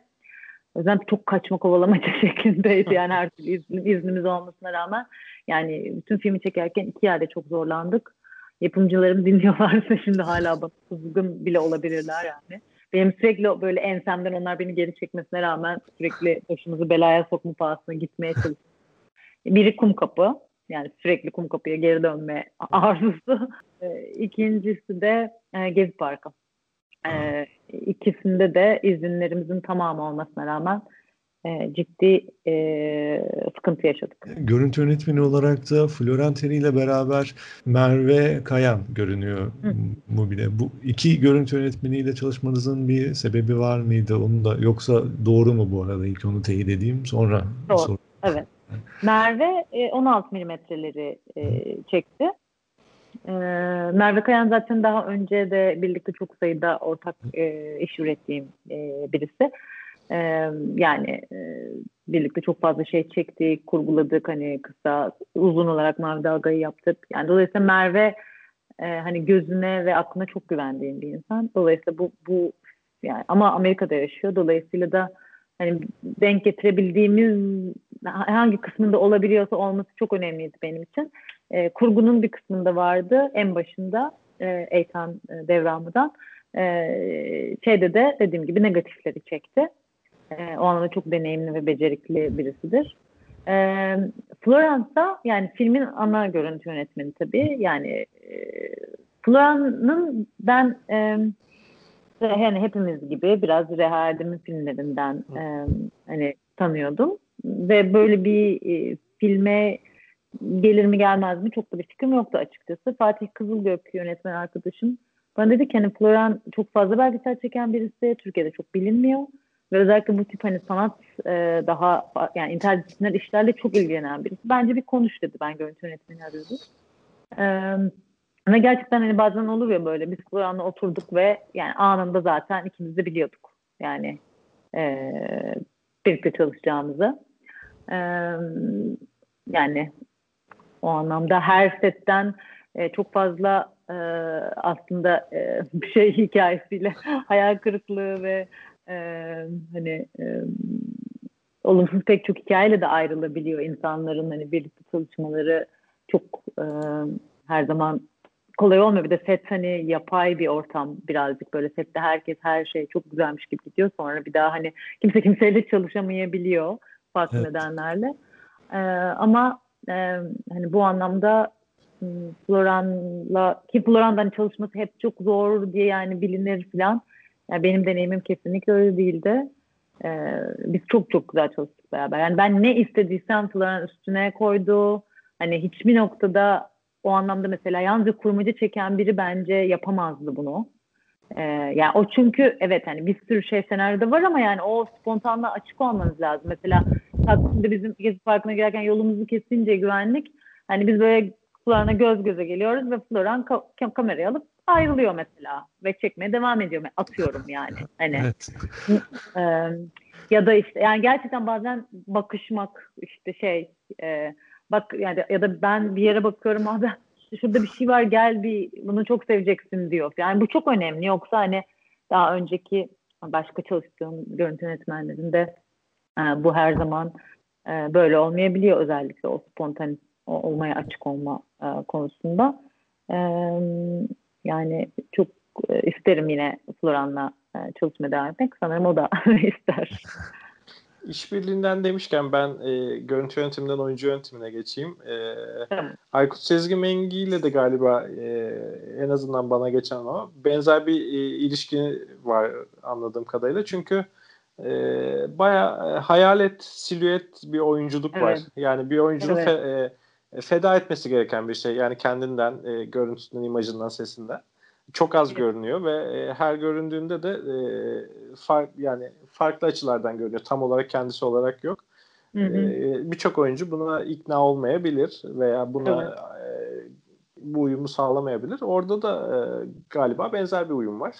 O yüzden çok kaçma kovalamaca şeklindeydi yani her türlü izn, iznimiz olmasına rağmen. Yani bütün filmi çekerken iki yerde çok zorlandık. Yapımcılarım dinliyorlarsa şimdi hala bana kızgın bile olabilirler yani. Benim sürekli böyle ensemden onlar beni geri çekmesine rağmen sürekli başımızı belaya sokma pahasına gitmeye çalışıyorum. Biri kum kapı. Yani sürekli kum kapıya geri dönme arzusu. E, ikincisi de e, Gezi Parkı. E, ikisinde de izinlerimizin tamamı olmasına rağmen e, ciddi e, sıkıntı yaşadık. Görüntü yönetmeni olarak da Florentini ile beraber Merve Kayan görünüyor Hı. Mubile. Bu iki görüntü yönetmeniyle çalışmanızın bir sebebi var mıydı? Onu da yoksa doğru mu bu arada? İlk onu teyit edeyim sonra. Doğru. Sor. Evet. Merve 16 e, milimetreleri e, çekti. E, Merve Kayan zaten daha önce de birlikte çok sayıda ortak iş ürettiğim birisi. Yani birlikte çok fazla şey çektik, kurguladık hani kısa, uzun olarak Mavi Dalga'yı yaptık. Yani dolayısıyla Merve hani gözüne ve aklına çok güvendiğim bir insan. Dolayısıyla bu bu yani ama Amerika'da yaşıyor. Dolayısıyla da hani denk getirebildiğimiz hangi kısmında olabiliyorsa olması çok önemliydi benim için. E, kurgunun bir kısmında vardı en başında e, Eytan e, devramıdan. E, şeyde de dediğim gibi negatifleri çekti. E, o anlamda çok deneyimli ve becerikli birisidir. E, Florence'da yani filmin ana görüntü yönetmeni tabii. Yani e, Florence'ın ben e, yani hepimiz gibi biraz Reha Erdem'in filmlerinden e, hani tanıyordum ve böyle bir e, filme gelir mi gelmez mi çok da bir fikrim yoktu açıkçası. Fatih Kızılgök yönetmen arkadaşım bana dedi ki hani Floran çok fazla belgesel çeken birisi Türkiye'de çok bilinmiyor ve özellikle bu tip hani sanat e, daha yani interdisipliner işlerle çok ilgilenen birisi. Bence bir konuş dedi ben görüntü yönetmeni arıyordum. Eee ve gerçekten hani bazen olur ya böyle biz Kur'an'la oturduk ve yani anında zaten ikimiz de biliyorduk. Yani e, birlikte çalışacağımızı. E, yani o anlamda her setten e, çok fazla e, aslında e, bir şey hikayesiyle hayal kırıklığı ve e, hani e, olumsuz pek çok hikayeyle de ayrılabiliyor insanların hani birlikte çalışmaları çok e, her zaman kolay olmuyor. Bir de set hani yapay bir ortam birazcık böyle sette herkes her şey çok güzelmiş gibi gidiyor. Sonra bir daha hani kimse kimseyle çalışamayabiliyor farklı evet. nedenlerle. Ee, ama e, hani bu anlamda hmm, Floran'la ki Floran'dan çalışması hep çok zor diye yani bilinir falan. Yani benim deneyimim kesinlikle öyle değildi. Ee, biz çok çok güzel çalıştık beraber. Yani ben ne istediysem Floran üstüne koydu. Hani hiçbir noktada o anlamda mesela yalnızca kurmaca çeken biri bence yapamazdı bunu. Ee, yani o çünkü evet hani bir sürü şey senaryoda var ama yani o spontanlığa açık olmanız lazım. Mesela Taksim'de bizim Gezi Parkı'na girerken yolumuzu kesince güvenlik hani biz böyle Floran'a göz göze geliyoruz ve Floran ka- kamerayı alıp ayrılıyor mesela ve çekmeye devam ediyor. Atıyorum yani. Hani Evet. e, ya da işte yani gerçekten bazen bakışmak işte şey e, bak yani ya da ben bir yere bakıyorum abi şurada bir şey var gel bir bunu çok seveceksin diyor. Yani bu çok önemli yoksa hani daha önceki başka çalıştığım görüntü yönetmenlerinde e, bu her zaman e, böyle olmayabiliyor özellikle o spontan olmaya açık olma e, konusunda. Yani çok isterim yine Floran'la çalışmaya devam etmek. Sanırım o da ister. İşbirliğinden demişken ben e, görüntü yönetiminden oyuncu yönetimine geçeyim. E, Aykut Sezgi Mengi ile de galiba e, en azından bana geçen o benzer bir e, ilişki var anladığım kadarıyla. Çünkü e, baya e, hayalet, silüet bir oyunculuk evet. var. Yani bir oyuncunun evet. fe, e, feda etmesi gereken bir şey. Yani kendinden, e, görüntüsünden, imajından, sesinden çok az görünüyor ve e, her göründüğünde de e, fark yani farklı açılardan görünüyor. Tam olarak kendisi olarak yok. E, Birçok oyuncu buna ikna olmayabilir veya buna evet. e, bu uyumu sağlamayabilir. Orada da e, galiba benzer bir uyum var.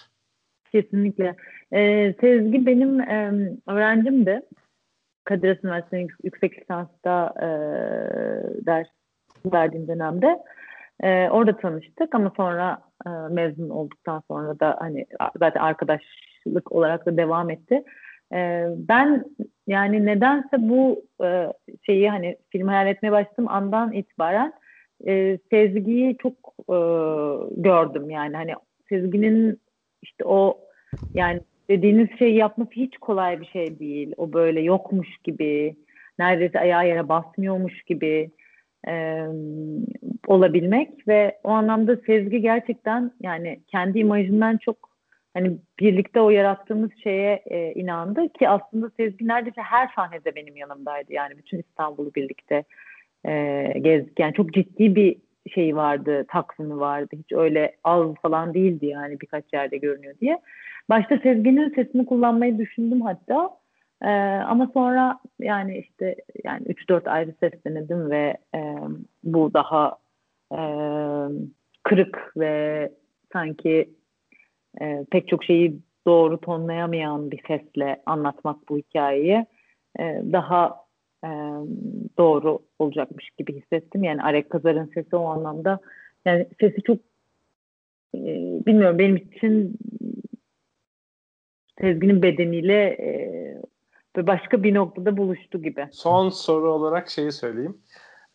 Kesinlikle. Ee, Sezgi benim e, öğrencimdi. Kadir Has Üniversitesi'nin yüksek lisansta e, ders verdiğim dönemde. E, orada tanıştık ama sonra e, mezun olduktan sonra da hani zaten arkadaşlık olarak da devam etti. E, ben yani nedense bu e, şeyi hani film hayal etmeye başladığım andan itibaren e, Sezgi'yi çok e, gördüm yani hani Sezgi'nin işte o yani dediğiniz şeyi yapması hiç kolay bir şey değil. O böyle yokmuş gibi, neredeyse ayağı yere basmıyormuş gibi e, olabilmek ve o anlamda Sezgi gerçekten yani kendi imajından çok hani birlikte o yarattığımız şeye e, inandı ki aslında Sezgi neredeyse her sahnede benim yanımdaydı. Yani bütün İstanbul'u birlikte e, gezdik. Yani çok ciddi bir şey vardı takvimi vardı. Hiç öyle az falan değildi yani birkaç yerde görünüyor diye. Başta Sezgi'nin sesini kullanmayı düşündüm hatta ee, ama sonra yani işte yani 3-4 ayrı ses denedim ve e, bu daha e, kırık ve sanki e, pek çok şeyi doğru tonlayamayan bir sesle anlatmak bu hikayeyi e, daha e, doğru olacakmış gibi hissettim. Yani Arek Kazar'ın sesi o anlamda yani sesi çok e, bilmiyorum benim için Sezgin'in bedeniyle e, ve başka bir noktada buluştu gibi. Son soru olarak şeyi söyleyeyim.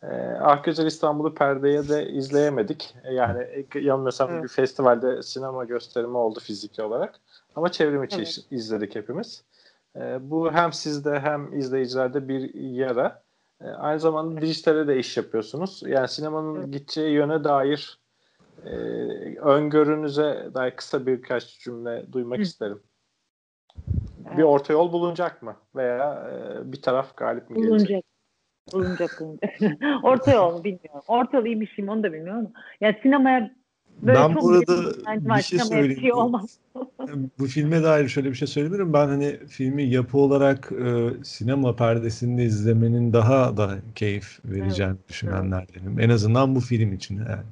Ee, Akgüzel İstanbul'u perdeye de izleyemedik. Yani yanılmıyorsam evet. bir festivalde sinema gösterimi oldu fiziki olarak. Ama çevrim içi evet. izledik hepimiz. Ee, bu hem sizde hem izleyicilerde bir yara. Ee, aynı zamanda dijitale de iş yapıyorsunuz. Yani sinemanın evet. gideceği yöne dair e, öngörünüze dair kısa birkaç cümle duymak Hı. isterim. Evet. Bir orta yol bulunacak mı? Veya e, bir taraf galip mi bulunacak. gelecek? Bulunacak. Bulunacak. orta yol mu bilmiyorum. Orta yol iyi bir şey mi onu da bilmiyorum. Yani sinemaya Böyle ben burada bir şey söyleyeyim. Şey olmaz. bu filme dair şöyle bir şey söyleyebilirim. Ben hani filmi yapı olarak e, sinema perdesinde izlemenin daha da keyif vereceğini evet. düşünenlerdenim. En azından bu film için. Yani,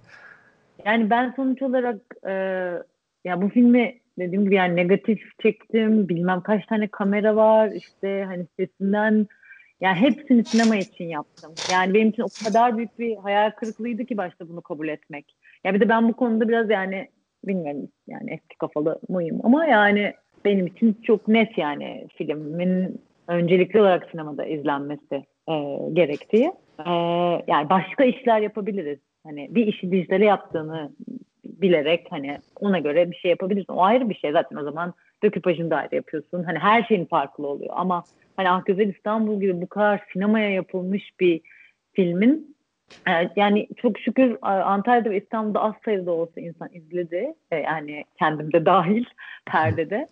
yani ben sonuç olarak e, ya bu filmi dediğim gibi yani negatif çektim. Bilmem kaç tane kamera var. işte hani sesinden yani hepsini sinema için yaptım. Yani benim için o kadar büyük bir hayal kırıklığıydı ki başta bunu kabul etmek. Ya bir de ben bu konuda biraz yani bilmiyorum yani eski kafalı mıyım ama yani benim için çok net yani filmin öncelikli olarak sinemada izlenmesi e, gerektiği. E, yani başka işler yapabiliriz. Hani bir işi dijitale yaptığını bilerek hani ona göre bir şey yapabilirsin. O ayrı bir şey zaten o zaman döküpajını da ayrı yapıyorsun. Hani her şeyin farklı oluyor ama hani Ah Güzel İstanbul gibi bu kadar sinemaya yapılmış bir filmin e, yani çok şükür Antalya'da ve İstanbul'da az sayıda olsa insan izledi. E, yani kendim de dahil perdede.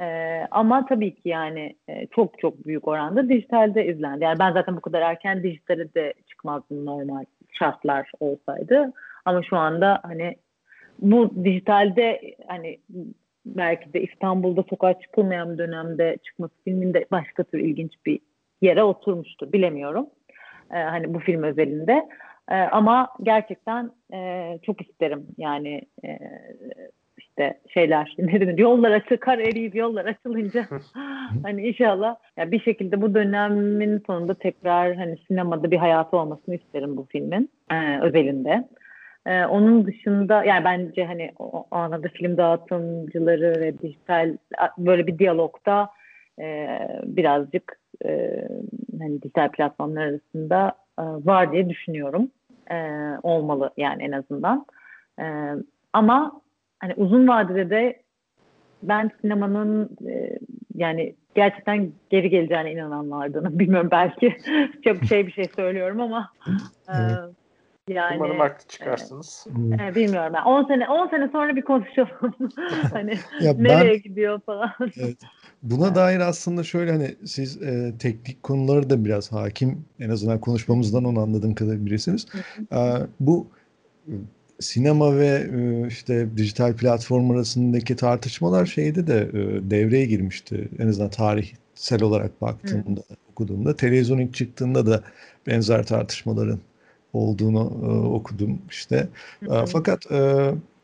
Ee, ama tabii ki yani e, çok çok büyük oranda dijitalde izlendi. Yani ben zaten bu kadar erken dijitale de çıkmazdım normal şartlar olsaydı. Ama şu anda hani bu dijitalde hani belki de İstanbul'da sokağa çıkılmayan bir dönemde çıkması filminde başka tür ilginç bir yere oturmuştur. Bilemiyorum. E, hani bu film özelinde. E, ama gerçekten e, çok isterim yani e, işte şeyler ne denir yollar açı kar eriyip yollar açılınca hani inşallah ya bir şekilde bu dönemin sonunda tekrar hani sinemada bir hayatı olmasını isterim bu filmin e, özelinde. E, onun dışında yani bence hani o, o anlamda film dağıtımcıları ve dijital böyle bir diyalogda e, birazcık e, hani dijital platformlar arasında e, var diye düşünüyorum. E, olmalı yani en azından. E, ama hani uzun vadede de ben sinemanın e, yani gerçekten geri geleceğine inananlardanım. Bilmiyorum belki çok şey bir şey söylüyorum ama e, yani Umarım haklı çıkarsınız. E, e, bilmiyorum ben. 10 sene 10 sene sonra bir konuşalım. hani ya nereye ben, gidiyor falan. Evet. Buna dair aslında şöyle hani siz e, teknik konuları da biraz hakim en azından konuşmamızdan onu anladığım kadar birisiniz. e, bu sinema ve e, işte dijital platform arasındaki tartışmalar şeyde de e, devreye girmişti. En azından tarihsel olarak baktığımda, Hı. okuduğumda. Televizyon ilk çıktığında da benzer tartışmaların olduğunu e, okudum işte. Hı. Fakat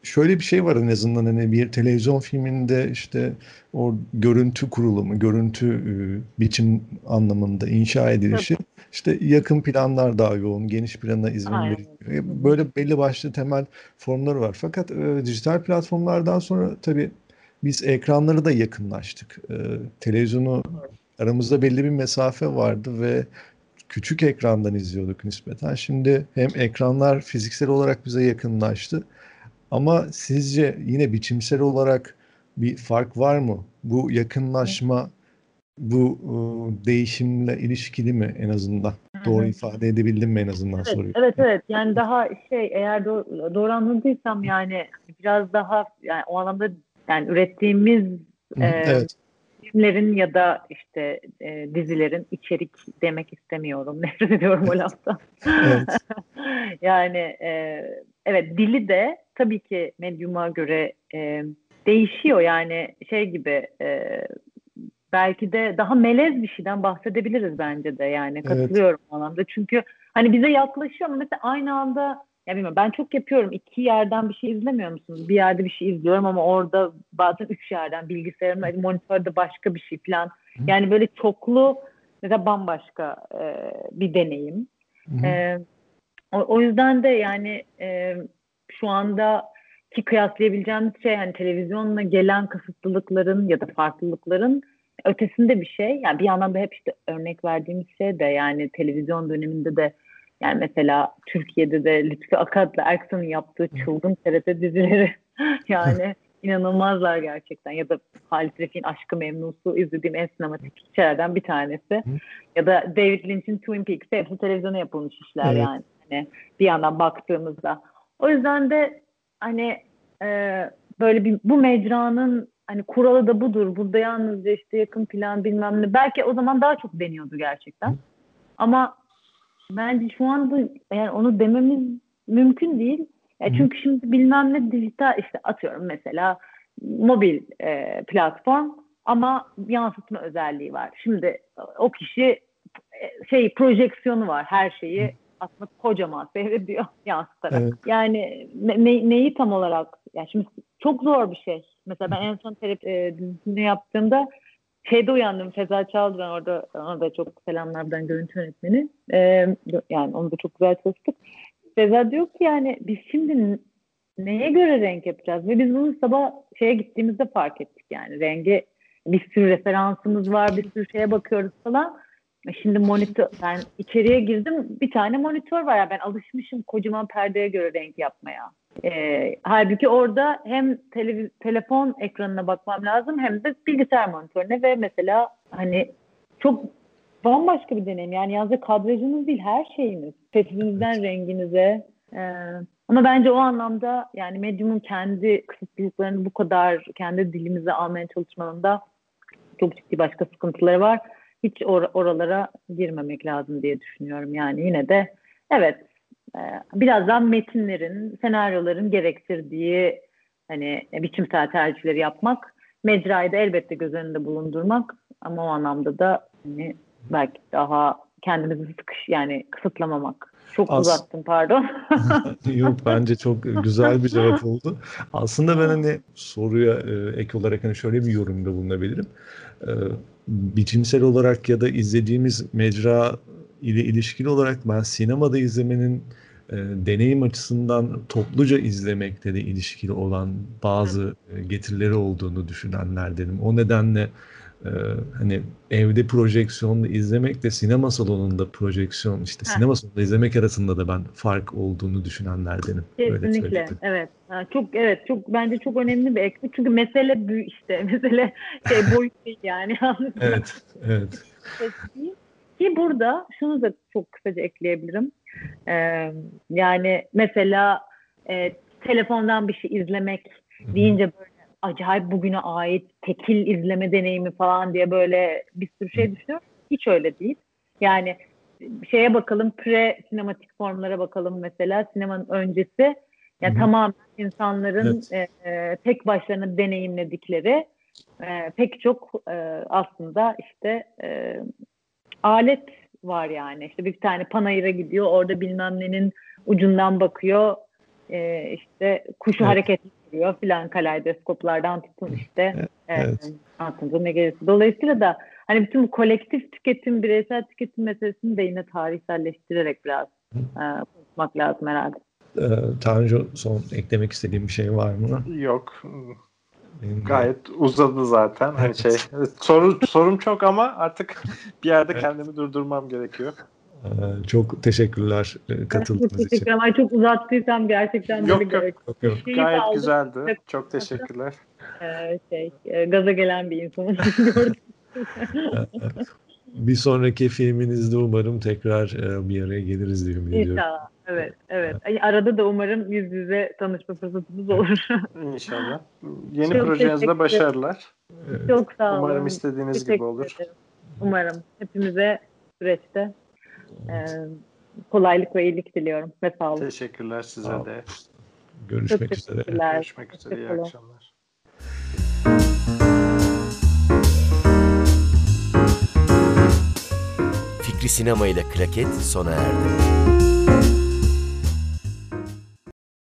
şöyle bir şey var en azından hani bir televizyon filminde işte o görüntü kurulumu, görüntü e, biçim anlamında inşa edilişi Tabii. işte yakın planlar daha yoğun, geniş plana izin veriliyor. Böyle belli başlı temel formları var. Fakat e, dijital platformlardan sonra tabii biz ekranları da yakınlaştık. E, televizyonu aramızda belli bir mesafe vardı ve küçük ekrandan izliyorduk nispeten. Şimdi hem ekranlar fiziksel olarak bize yakınlaştı ama sizce yine biçimsel olarak bir fark var mı? Bu yakınlaşma bu e, değişimle ilişkili mi en azından? Doğru ifade edebildim mi en azından evet, soruyu? Evet evet yani daha şey eğer doğru, doğru anladıysam yani biraz daha yani o anlamda yani ürettiğimiz e, evet. Filmlerin ya da işte e, dizilerin içerik demek istemiyorum. Nefret ediyorum o laftan. evet. yani e, evet dili de tabii ki medyuma göre e, değişiyor yani şey gibi e, belki de daha melez bir şeyden bahsedebiliriz bence de yani katılıyorum evet. anlamda çünkü hani bize yaklaşıyor ama mesela aynı anda ya bilmiyorum ben çok yapıyorum. İki yerden bir şey izlemiyor musunuz bir yerde bir şey izliyorum ama orada bazen üç yerden bilgisayarımda monitörde başka bir şey falan. Yani böyle çoklu mesela bambaşka e, bir deneyim. E, o, o yüzden de yani e, şu anda ki kıyaslayabileceğimiz şey hani televizyonla gelen kısıtlılıkların ya da farklılıkların ötesinde bir şey. Yani bir yandan da hep işte örnek verdiğimiz şey de yani televizyon döneminde de yani mesela Türkiye'de de Lütfü Akat'la Erksan'ın yaptığı çılgın TRT dizileri yani inanılmazlar gerçekten. Ya da Halit Refik'in Aşkı Memnusu izlediğim en sinematik şeylerden bir tanesi. Ya da David Lynch'in Twin Peaks hepsi televizyona yapılmış işler evet. yani. Hani bir yandan baktığımızda. O yüzden de hani e, böyle bir bu mecranın hani kuralı da budur. Burada yalnızca işte yakın plan bilmem ne. Belki o zaman daha çok deniyordu gerçekten. Ama bence şu anda yani onu dememiz mümkün değil. Yani çünkü şimdi bilmem ne dijital işte atıyorum mesela mobil e, platform ama yansıtma özelliği var. Şimdi o kişi e, şey projeksiyonu var her şeyi aslında kocaman seyrediyor yansıtarak. Evet. Yani ne, ne, neyi tam olarak yani şimdi çok zor bir şey. Mesela ben en son terapi e, dizisini yaptığımda şeyde uyandım Feza Çaldıran orada ona da çok selamlardan görüntü yönetmeni. E, yani onu da çok güzel çalıştık. Feza diyor ki yani biz şimdi neye göre renk yapacağız? Ve biz bunu sabah şeye gittiğimizde fark ettik yani rengi bir sürü referansımız var, bir sürü şeye bakıyoruz falan. Şimdi monitör, ben içeriye girdim bir tane monitör var ya ben alışmışım kocaman perdeye göre renk yapmaya. Ee, halbuki orada hem televiz- telefon ekranına bakmam lazım hem de bilgisayar monitörüne ve mesela hani çok bambaşka bir deneyim. Yani yalnızca kadrajınız değil her şeyiniz. Sesinizden renginize. Ee, ama bence o anlamda yani medyumun kendi kısıtlılıklarını bu kadar kendi dilimize almaya çalışmalarında çok ciddi başka sıkıntıları var hiç or- oralara girmemek lazım diye düşünüyorum. Yani yine de evet e, birazdan metinlerin, senaryoların gerektirdiği hani biçimsel tercihleri yapmak, mecrayı da elbette göz önünde bulundurmak ama o anlamda da hani belki daha kendimizi sıkış yani kısıtlamamak. Çok As- uzattım pardon. Yok bence çok güzel bir cevap oldu. Aslında ben hani soruya e, ek olarak hani şöyle bir yorumda bulunabilirim. E, biçimsel olarak ya da izlediğimiz mecra ile ilişkili olarak ben sinemada izlemenin e, deneyim açısından topluca izlemekle de ilişkili olan bazı e, getirileri olduğunu düşünenlerdenim. O nedenle e, hani evde projeksiyonla izlemekle sinema salonunda projeksiyon işte Heh. sinema salonunda izlemek arasında da ben fark olduğunu düşünenlerdenim. Öyle Kesinlikle. söyleyeyim. Evet. Ha, çok evet çok bence çok önemli bir eksik. Çünkü mesele büyük işte. Mesele şey boyut değil yani. Evet, evet. Ki burada şunu da çok kısaca ekleyebilirim. Ee, yani mesela e, telefondan bir şey izlemek deyince böyle acayip bugüne ait tekil izleme deneyimi falan diye böyle bir sürü şey düşünüyorum. Hiç öyle değil. Yani şeye bakalım pre sinematik formlara bakalım mesela sinemanın öncesi yani hı. tamamen insanların e, e, tek başlarına deneyimledikleri e, pek çok e, aslında işte e, alet var yani. İşte bir tane panayıra gidiyor orada bilmem nenin ucundan bakıyor e, işte kuşu Evet. hareket ediyor filan kaleidoskoplardan tutun işte Evet. e, aklınıza ne gelirse. Dolayısıyla da hani bütün bu kolektif tüketim, bireysel tüketim meselesini de yine tarihselleştirerek biraz e, konuşmak lazım herhalde. Ee, Tanju son eklemek istediğim bir şey var mı? Yok. Benim de- Gayet uzadı zaten. Hani Evet. şey soru sorum çok ama artık bir yerde Evet. kendimi durdurmam gerekiyor. Ee, çok teşekkürler e, Çok katıldığınız için. teşekkür ederim. Ay, çok uzattıysam gerçekten Yok, böyle yok. gerek- Yok, yok. Gayet aldım. güzeldi. Çok teşekkürler. e, şey, e, gaza gelen bir insanım. Gördüm. Bir sonraki filminizde umarım tekrar e, bir araya geliriz diye ümit ediyorum. İnşallah. Evet, evet. Arada da umarım yüz yüze tanışma fırsatımız olur. İnşallah. Yeni Çok projenizde başarılar. Çok sağ olun. Umarım istediğiniz gibi Teşekkür olur. ederim. Umarım hepimize süreçte e, kolaylık ve iyilik diliyorum ve sağ olun. Teşekkürler size Sağ de. Görüşmek Çok üzere. Görüşmek üzere. İyi akşamlar. Fikri Sinema ile Klaket sona erdi.